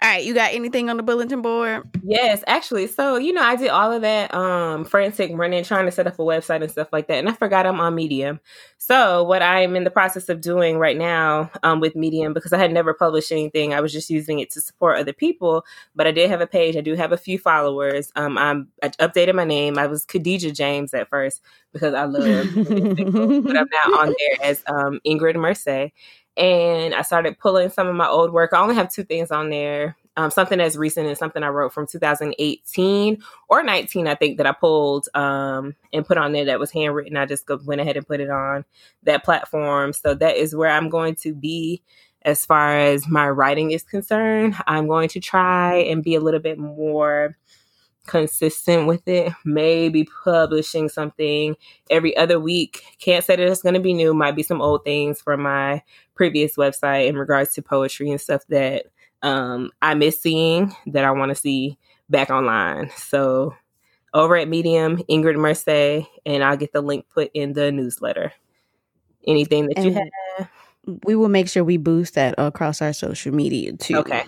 All right, you got anything on the bulletin board? Yes, actually. So, you know, I did all of that um frantic running, trying to set up a website and stuff like that. And I forgot I'm on Medium. So, what I'm in the process of doing right now um, with Medium, because I had never published anything, I was just using it to support other people. But I did have a page. I do have a few followers. Um, I'm I updated my name. I was Khadijah James at first because I love, but I'm now on there as um, Ingrid Merce and I started pulling some of my old work. I only have two things on there. Um, something as recent and something I wrote from 2018 or 19, I think, that I pulled um, and put on there that was handwritten. I just went ahead and put it on that platform. So that is where I'm going to be as far as my writing is concerned. I'm going to try and be a little bit more consistent with it. Maybe publishing something every other week. Can't say that it's going to be new. Might be some old things from my previous website in regards to poetry and stuff that um, I miss seeing that I want to see back online. So over at Medium, Ingrid Merce, and I'll get the link put in the newsletter. Anything that and you have? We will make sure we boost that across our social media too. Okay.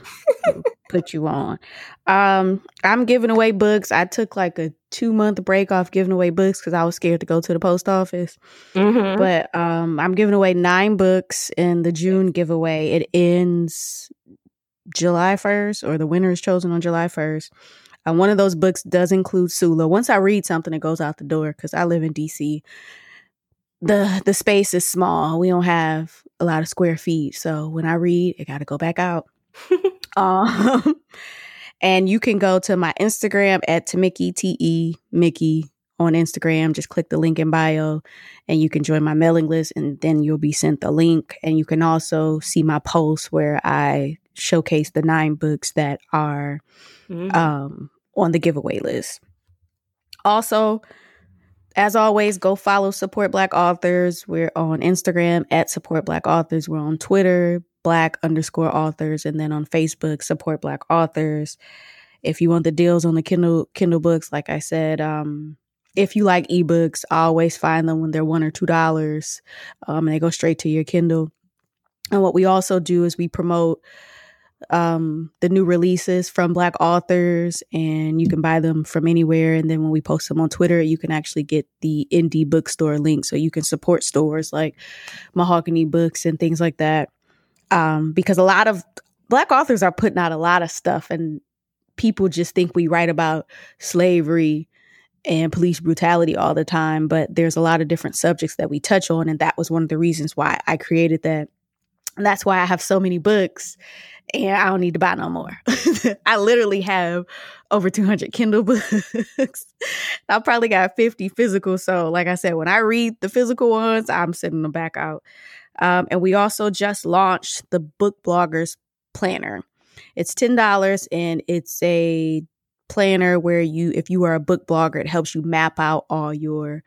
Put you on. Um, I'm giving away books. I took like a two month break off giving away books because I was scared to go to the post office. Mm-hmm. But um, I'm giving away nine books in the June giveaway. It ends July 1st, or the winner is chosen on July 1st. Uh, one of those books does include Sula. Once I read something, it goes out the door because I live in DC. The the space is small. We don't have a lot of square feet, so when I read, it got to go back out. um, and you can go to my Instagram at Tamiki T E Mickey on Instagram. Just click the link in bio and you can join my mailing list and then you'll be sent the link. And you can also see my posts where I showcase the nine books that are mm-hmm. um, on the giveaway list. Also, as always, go follow Support Black Authors. We're on Instagram at Support Black Authors. We're on Twitter, Black underscore authors, and then on Facebook, Support Black Authors. If you want the deals on the Kindle Kindle books, like I said, um, if you like ebooks, I always find them when they're one or two dollars, um, and they go straight to your Kindle. And what we also do is we promote um, the new releases from Black authors, and you can buy them from anywhere. And then when we post them on Twitter, you can actually get the indie bookstore link, so you can support stores like Mahogany Books and things like that. Um, because a lot of Black authors are putting out a lot of stuff, and people just think we write about slavery and police brutality all the time, but there's a lot of different subjects that we touch on, and that was one of the reasons why I created that. And that's why I have so many books and I don't need to buy no more. I literally have over 200 Kindle books. I probably got 50 physical. So, like I said, when I read the physical ones, I'm sending them back out. Um, and we also just launched the Book Bloggers Planner. It's $10 and it's a planner where you, if you are a book blogger, it helps you map out all your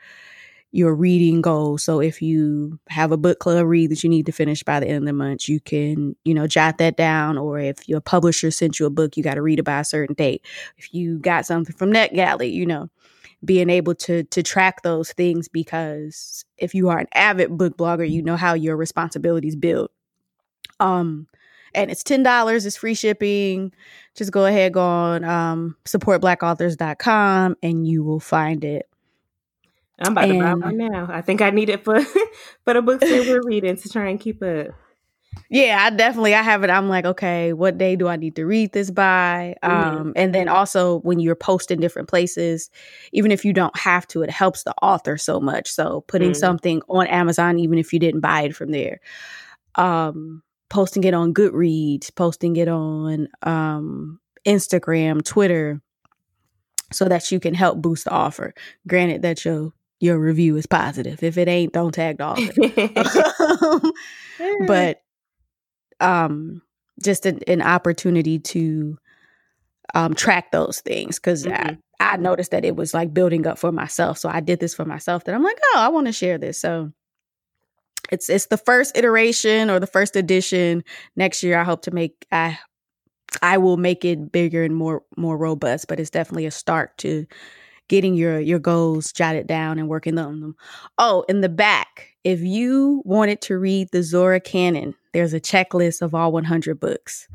your reading goals. So if you have a book club read that you need to finish by the end of the month, you can, you know, jot that down. Or if your publisher sent you a book, you got to read it by a certain date. If you got something from NetGalley, you know, being able to to track those things because if you are an avid book blogger, you know how your responsibilities build. Um and it's ten dollars, it's free shipping. Just go ahead, go on um supportblackauthors.com and you will find it. I'm about and, to buy one now. I think I need it for for the books that we're reading to try and keep up. Yeah, I definitely I have it. I'm like, okay, what day do I need to read this by? Mm-hmm. Um, and then also when you're posting different places, even if you don't have to, it helps the author so much. So putting mm-hmm. something on Amazon, even if you didn't buy it from there, um, posting it on Goodreads, posting it on um, Instagram, Twitter, so that you can help boost the offer. Granted that your your review is positive. If it ain't, don't tag the author. but um, just an, an opportunity to um, track those things because mm-hmm. I, I noticed that it was like building up for myself. So I did this for myself. That I'm like, oh, I want to share this. So it's it's the first iteration or the first edition. Next year, I hope to make I I will make it bigger and more more robust. But it's definitely a start to getting your your goals jotted down and working on them. Oh, in the back, if you wanted to read the Zora canon, there's a checklist of all 100 books.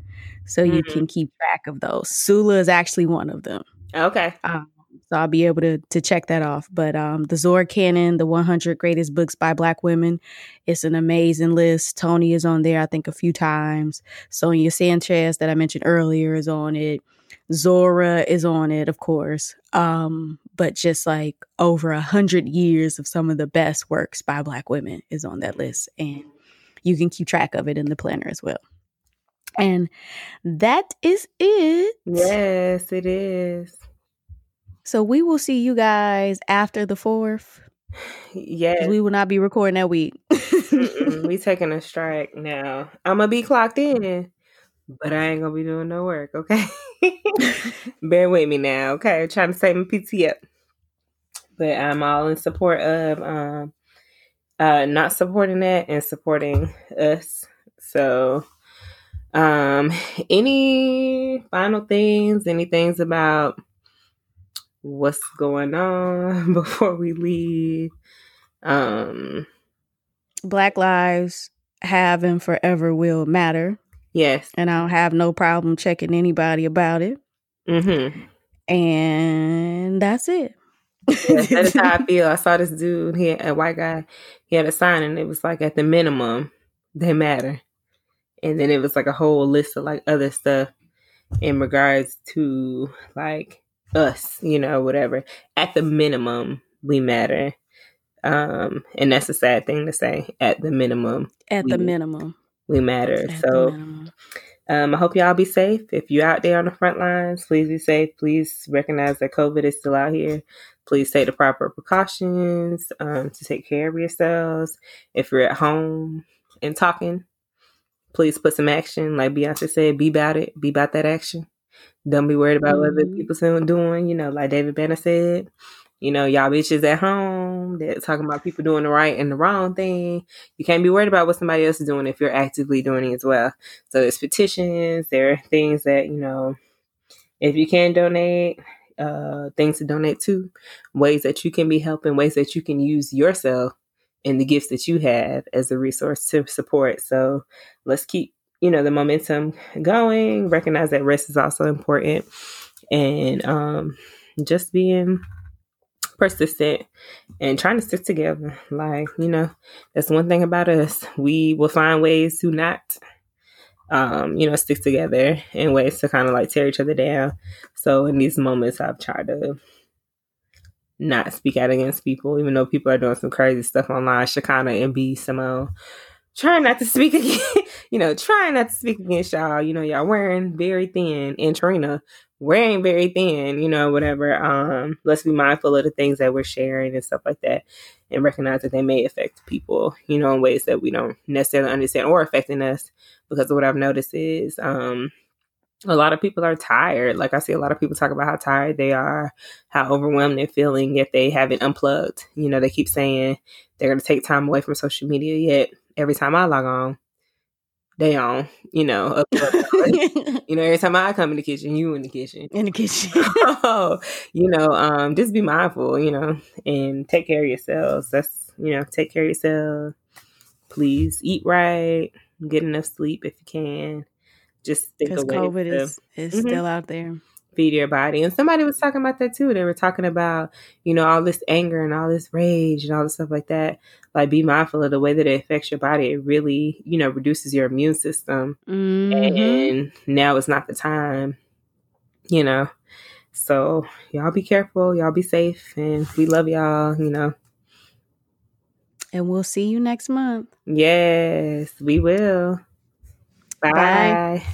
so you mm-hmm. can keep track of those. Sula is actually one of them. Okay. Um, so I'll be able to to check that off. But um, the Zora Canon, the 100 greatest books by Black women, it's an amazing list. Toni is on there, I think, a few times. Sonia Sanchez, that I mentioned earlier, is on it. Zora is on it, of course. Um, but just like over a hundred years of some of the best works by Black women is on that list, and you can keep track of it in the planner as well. And that is it. Yes, it is. So we will see you guys after the fourth. Yes. We will not be recording that week. we taking a strike now. I'm gonna be clocked in, but I ain't gonna be doing no work, okay? Bear with me now, okay? I'm trying to save my PT up. But I'm all in support of um uh not supporting that and supporting us. So um any final things, any things about what's going on before we leave. Um, Black lives have and forever will matter. Yes. And I don't have no problem checking anybody about it. Mm-hmm. And that's it. yeah, that is how I feel. I saw this dude, he a white guy, he had a sign and it was like at the minimum, they matter. And then it was like a whole list of like other stuff in regards to like us, you know, whatever. At the minimum, we matter. Um, and that's a sad thing to say. At the minimum. At the minimum. We matter. At so um, I hope y'all be safe. If you're out there on the front lines, please be safe. Please recognize that COVID is still out here. Please take the proper precautions um, to take care of yourselves. If you're at home and talking, please put some action. Like Beyonce said, be about it. Be about that action. Don't be worried about mm-hmm. what people still doing. You know, like David Banner said, you know, y'all bitches at home that talking about people doing the right and the wrong thing. You can't be worried about what somebody else is doing if you're actively doing it as well. So there's petitions, there are things that, you know, if you can donate, uh, things to donate to, ways that you can be helping, ways that you can use yourself and the gifts that you have as a resource to support. So let's keep you know the momentum going recognize that rest is also important and um just being persistent and trying to stick together. Like you know that's one thing about us. We will find ways to not um you know stick together in ways to kind of like tear each other down. So in these moments i've tried to not speak out against people even though people are doing some crazy stuff online Shekinah and b simone trying not to speak again, you know, trying not to speak against y'all. You know, y'all wearing very thin and Trina wearing very thin, you know, whatever. Um, let's be mindful of the things that we're sharing and stuff like that and recognize that they may affect people, you know, in ways that we don't necessarily understand or affecting us. Because of what I've noticed is um a lot of people are tired. Like I see a lot of people talk about how tired they are, how overwhelmed they're feeling, yet they haven't unplugged. You know, they keep saying they're going to take time away from social media, yet every time I log on, they on, you know, you know, every time I come in the kitchen, you in the kitchen. In the kitchen. you know, um, just be mindful, you know, and take care of yourselves. That's, you know, take care of yourself. Please eat right, get enough sleep if you can. Just think because COVID is, is mm-hmm. still out there feed your body. And somebody was talking about that too. They were talking about, you know, all this anger and all this rage and all this stuff like that. Like be mindful of the way that it affects your body. It really, you know, reduces your immune system. Mm-hmm. And now is not the time, you know. So y'all be careful, y'all be safe, and we love y'all, you know. And we'll see you next month. Yes, we will. Bye. Bye.